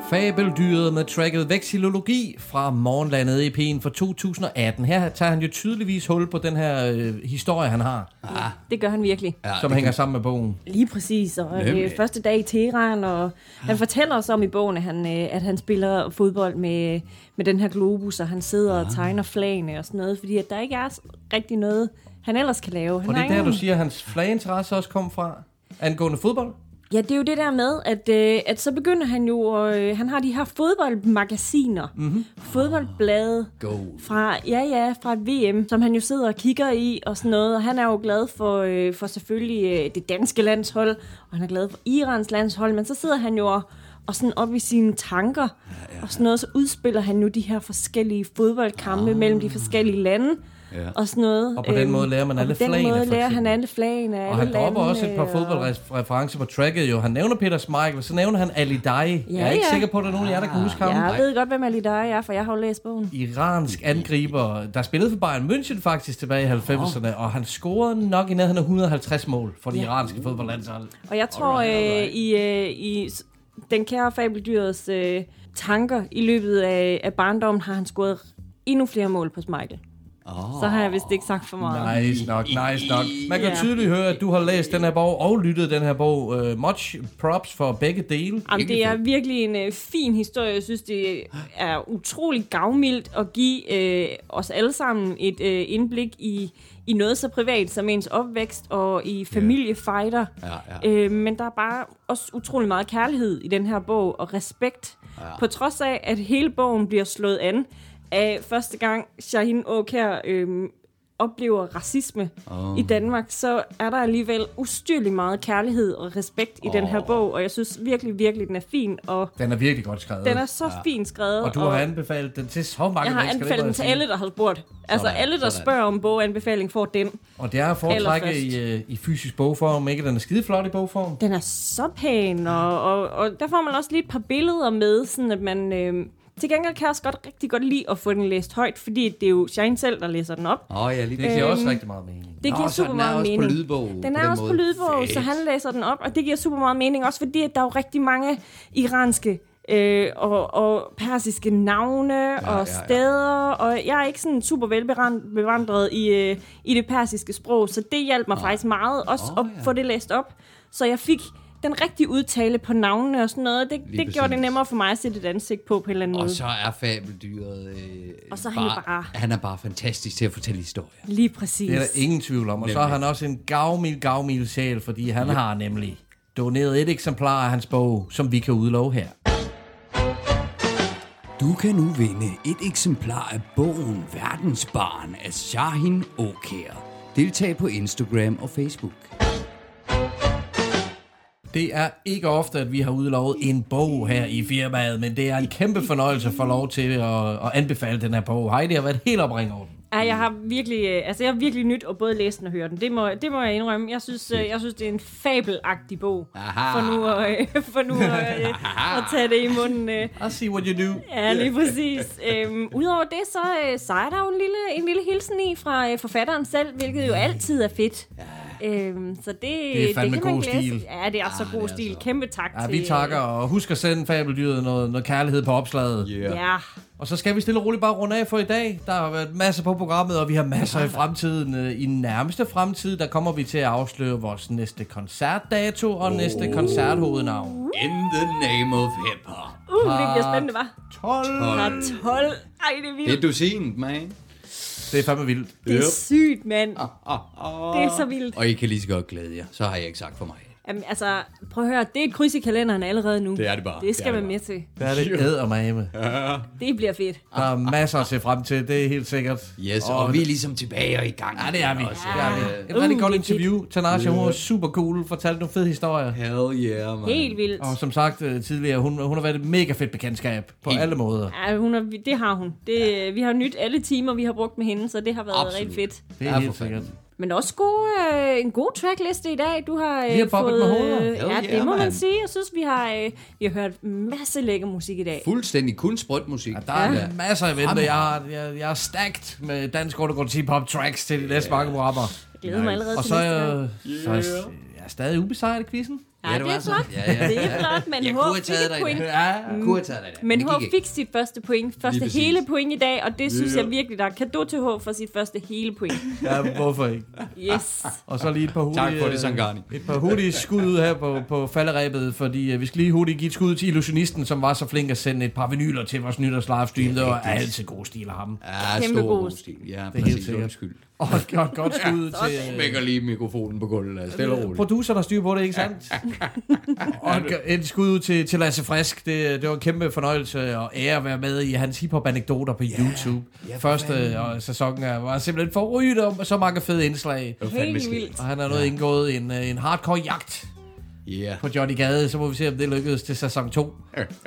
Fabeldyret med tracket Vexillologi fra Morgenlandet EP'en fra 2018. Her tager han jo tydeligvis hul på den her øh, historie, han har. Ah. Det gør han virkelig. Ja, som hænger sammen med bogen. Lige præcis, og Nemlig. øh, første dag i Teheran, og han fortæller os om i bogen, at han, øh, at han spiller fodbold med, med den her globus, og han sidder og tegner flagene og sådan noget, fordi at der ikke er rigtig noget, han ellers kan lave. Han Og det er der, ingen- du siger, at hans flaginteresse også kom fra? Angående fodbold? Ja, det er jo det der med, at, øh, at så begynder han jo, øh, han har de her fodboldmagasiner, mm-hmm. fodboldblade fra, ja, ja, fra et VM, som han jo sidder og kigger i og sådan noget, og han er jo glad for, øh, for selvfølgelig øh, det danske landshold, og han er glad for Irans landshold, men så sidder han jo og, og sådan op i sine tanker, ja, ja. og sådan noget, så udspiller han nu de her forskellige fodboldkampe mellem de forskellige lande, Ja. og sådan noget. Og på den Øhm, måde lærer man og alle på den flagene, måde lærer han alle flagene af Og han dropper også et par og- fodboldreferencer på tracket jo. Han nævner Peter Schmeichel, så nævner han Ali Dai. jeg er ikke ja. sikker på, at der er nogen af jer, der kan huske ham. Jeg ved godt, hvem Ali Dai er, for jeg har jo læst bogen. Iransk angriber, der spillede for Bayern München faktisk tilbage i 90'erne, og han scorede nok i nærheden af 150 mål for det Ja. iranske fodboldlandshold. Og jeg tror, øh, i, øh, i den kære fabeldyrets øh, tanker i løbet af, af barndommen, har han scoret endnu flere mål på Michael. Oh. Så har jeg vist ikke sagt for meget. Nice nok, nice nok. Man kan Ja. tydeligt høre, at du har læst den her bog og lyttet den her bog. Uh, much props for begge dele. Jamen, det er virkelig en øh, fin historie. Jeg synes, det er utrolig gavmildt at give øh, os alle sammen et øh, indblik i, i noget så privat som ens opvækst og i familiefighter. Ja, Øh, men der er bare også utrolig meget kærlighed i den her bog og respekt. Ja. På trods af, at hele bogen bliver slået an af første gang Shahin Aukær øh, oplever racisme oh. i Danmark, så er der alligevel ustyrlig meget kærlighed og respekt i oh. den her bog, og jeg synes virkelig, virkelig, den er fin, og Den er virkelig godt skrevet. den er så ja. fint skrevet. Og du har anbefalet den til så mange Jeg har mennesker, anbefalet den til alle, der har spurgt. Altså Sådan, alle, der sådan. spørger om boganbefaling, får den. Og det er at foretrække i, øh, i fysisk bogform, ikke? Den er skide flot i bogform. Den er så pæn, og, og, og der får man også lige et par billeder med, sådan at man... Øh, til gengæld kan jeg også godt rigtig godt lide at få den læst højt, fordi det er jo Shine selv, der læser den op. Åh, ja, lige Det giver Øhm, også rigtig meget mening. Det giver så super den er meget også på mening. lydbog Den på er den også på måde. lydbog, så Fedt. han læser den op, og det giver super meget mening, også fordi at der er jo rigtig mange iranske øh, og, og persiske navne ja, og ja, ja. steder, og jeg er ikke sådan super velbevandret i, øh, i det persiske sprog, så det hjalp mig faktisk meget også Åh, at få det læst op, så jeg fik den rigtige udtale på navnene og sådan noget. Det, Lige det gjorde det nemmere for mig at sætte et ansigt på på en eller anden Og måde. så er fabeldyret... Øh, Og så er han jo bare- Han er bare fantastisk til at fortælle historier. Lige præcis. Det er der ingen tvivl om. Og så er Nemlig. han også en gavmild, gavmild sjæl, fordi han har nemlig doneret et eksemplar af hans bog, som vi kan udlove her. Du kan nu vinde et eksemplar af bogen Verdensbarn af Shahin Okær. Deltag på Instagram og Facebook. Det er ikke ofte, at vi har udlovet en bog her i firmaet, men det er en kæmpe fornøjelse at få lov til at, at anbefale den her bog. Heidi har været helt opring over den. Ja, jeg har virkelig, øh, altså jeg har virkelig nyt at både læse den og høre den. Det må, det må jeg indrømme. Jeg synes, øh, jeg synes det er en fabelagtig bog. Aha. For nu, at, øh, [LAUGHS] for nu at, at tage det i munden. I see what you do. Ja, lige præcis. Øhm, Udover det, så, så er der jo en lille, en lille hilsen i fra forfatteren selv, hvilket jo altid er fedt. Øhm, så det, Det er fandme det kan god stil. Ja, det er så god stil. Kæmpe tak Ja, til... vi takker, og husk at sende fabeldyret noget, noget kærlighed på opslaget. øh, Ja. Og så skal vi stille og roligt bare runde af for i dag. Der har været masser på programmet, og vi har masser i fremtiden. Øh, I nærmeste fremtid, der kommer vi til at afsløre vores næste koncertdato og næste koncerthovednavn. In the name of hip hop. Uh, det bliver spændende, hva'? 12. Har 12. Ej, det er vildt. Det er dusin, man. Det er fandme vildt. Det er sygt, mand. Ah, ah. Det er så vildt. Og I kan lige så godt glæde jer. Så har jeg ikke sagt for mig. Jamen, altså, prøv at høre, det er et kryds i kalenderen allerede nu. Det er det bare. Det skal Det er man det med til. Det er det ædermame. Ja. Det bliver fedt. Der er masser at se frem til, det er helt sikkert. Yes, og, og vi er ligesom tilbage og i gang. Ja, det er vi. Også. Det er vi. Et Uh, rigtig godt det er fedt. interview. Tanasha, hun var super cool, fortalte nogle fede historier. Hell yeah, man. Helt vildt. Og som sagt øh, tidligere, hun, hun har været et mega fedt bekendtskab på Helt. alle måder. Ja, hun er, det har hun. Det, vi har nyt alle timer, vi har brugt med hende, så det har været Absolut. rigtig fedt. Det er Ja, helt for sikkert. Men også gode, øh, en god trackliste i dag. Du har, øh, Vi har poppet fået, med hoveder. øh, Ja, det yeah, må man man. sige. Jeg synes, vi har, øh, vi har hørt masse lækker musik i dag. Fuldstændig kun sprøjtmusik. Der er Ja. masser af venter. Jeg, jeg, jeg er stacked med dansk undergrund hip-hop tracks til de næste mange programmer. Jeg glæder mig allerede Og til så næste er gang. jeg, så er jeg, jeg er stadig ubesejret i quizzen. Ja, Ja, det det er flot. Ja, ja. Det er flot, men Jeg H kunne have fik taget et point. Ja, Jeg kunne have taget dig Men det H fik sit første point. Første hele point i dag, og det synes jeg virkelig, der er kado til H for sit første hele point. [LAUGHS] Ja, hvorfor ikke? Yes. Og så lige et par hurtige, Tak for det, Sangani. Et par hurtige skud ud her på, på falderæbet, fordi øh, vi skal lige hurtigt give et skud til illusionisten, som var så flink at sende et par vinyler til vores nytårs livestream. Det var altid god stil af ham. Ja, Kæmpe stor god stil. Ja, Det er præcis. helt sikkert. Og et godt, godt skud til... øh, Smækker lige mikrofonen på gulvet. lad os Stille og roligt. Producer, der styrer på det, ikke sandt? [LAUGHS] og et, et skud ud til, til Lasse Frisk. Det, det var en kæmpe fornøjelse og ære at være med i hans hiphop-anekdoter på YouTube. Ja, for Første og sæson er- var simpelthen forrygende om så mange fede indslag. Det var fandme Helt skidt. vildt. Og han har noget indgået en, øh, en hardcore jagt Ja. på Johnny Gade, så må vi se, om det lykkedes til sæson 2.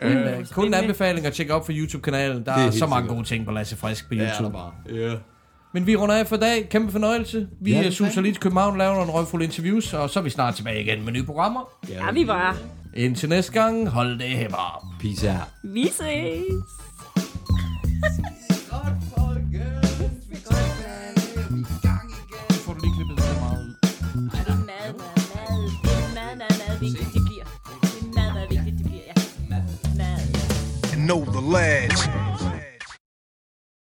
Men, øh, kun en anbefaling at tjekke op på YouTube-kanalen. Der Det er er, så mange sikkert. gode ting på Lasse Frisk på Det er der YouTube. bare. Ja. Men vi runder af for i dag. Kæmpe fornøjelse. Vi Ja, suser lige til København, laver nogle røgfulde interviews, og så er vi snart tilbage igen med nye programmer. Ja, vi var. Indtil næste gang, hold det her bare. Peace out. Vi ses. Får du lige klippet så meget ud. Mad, mad, mad. Det mad, mad, mad vigtigt, det bliver. Det mad, mad vigtigt, det bliver, ja. Mad. And know the lad.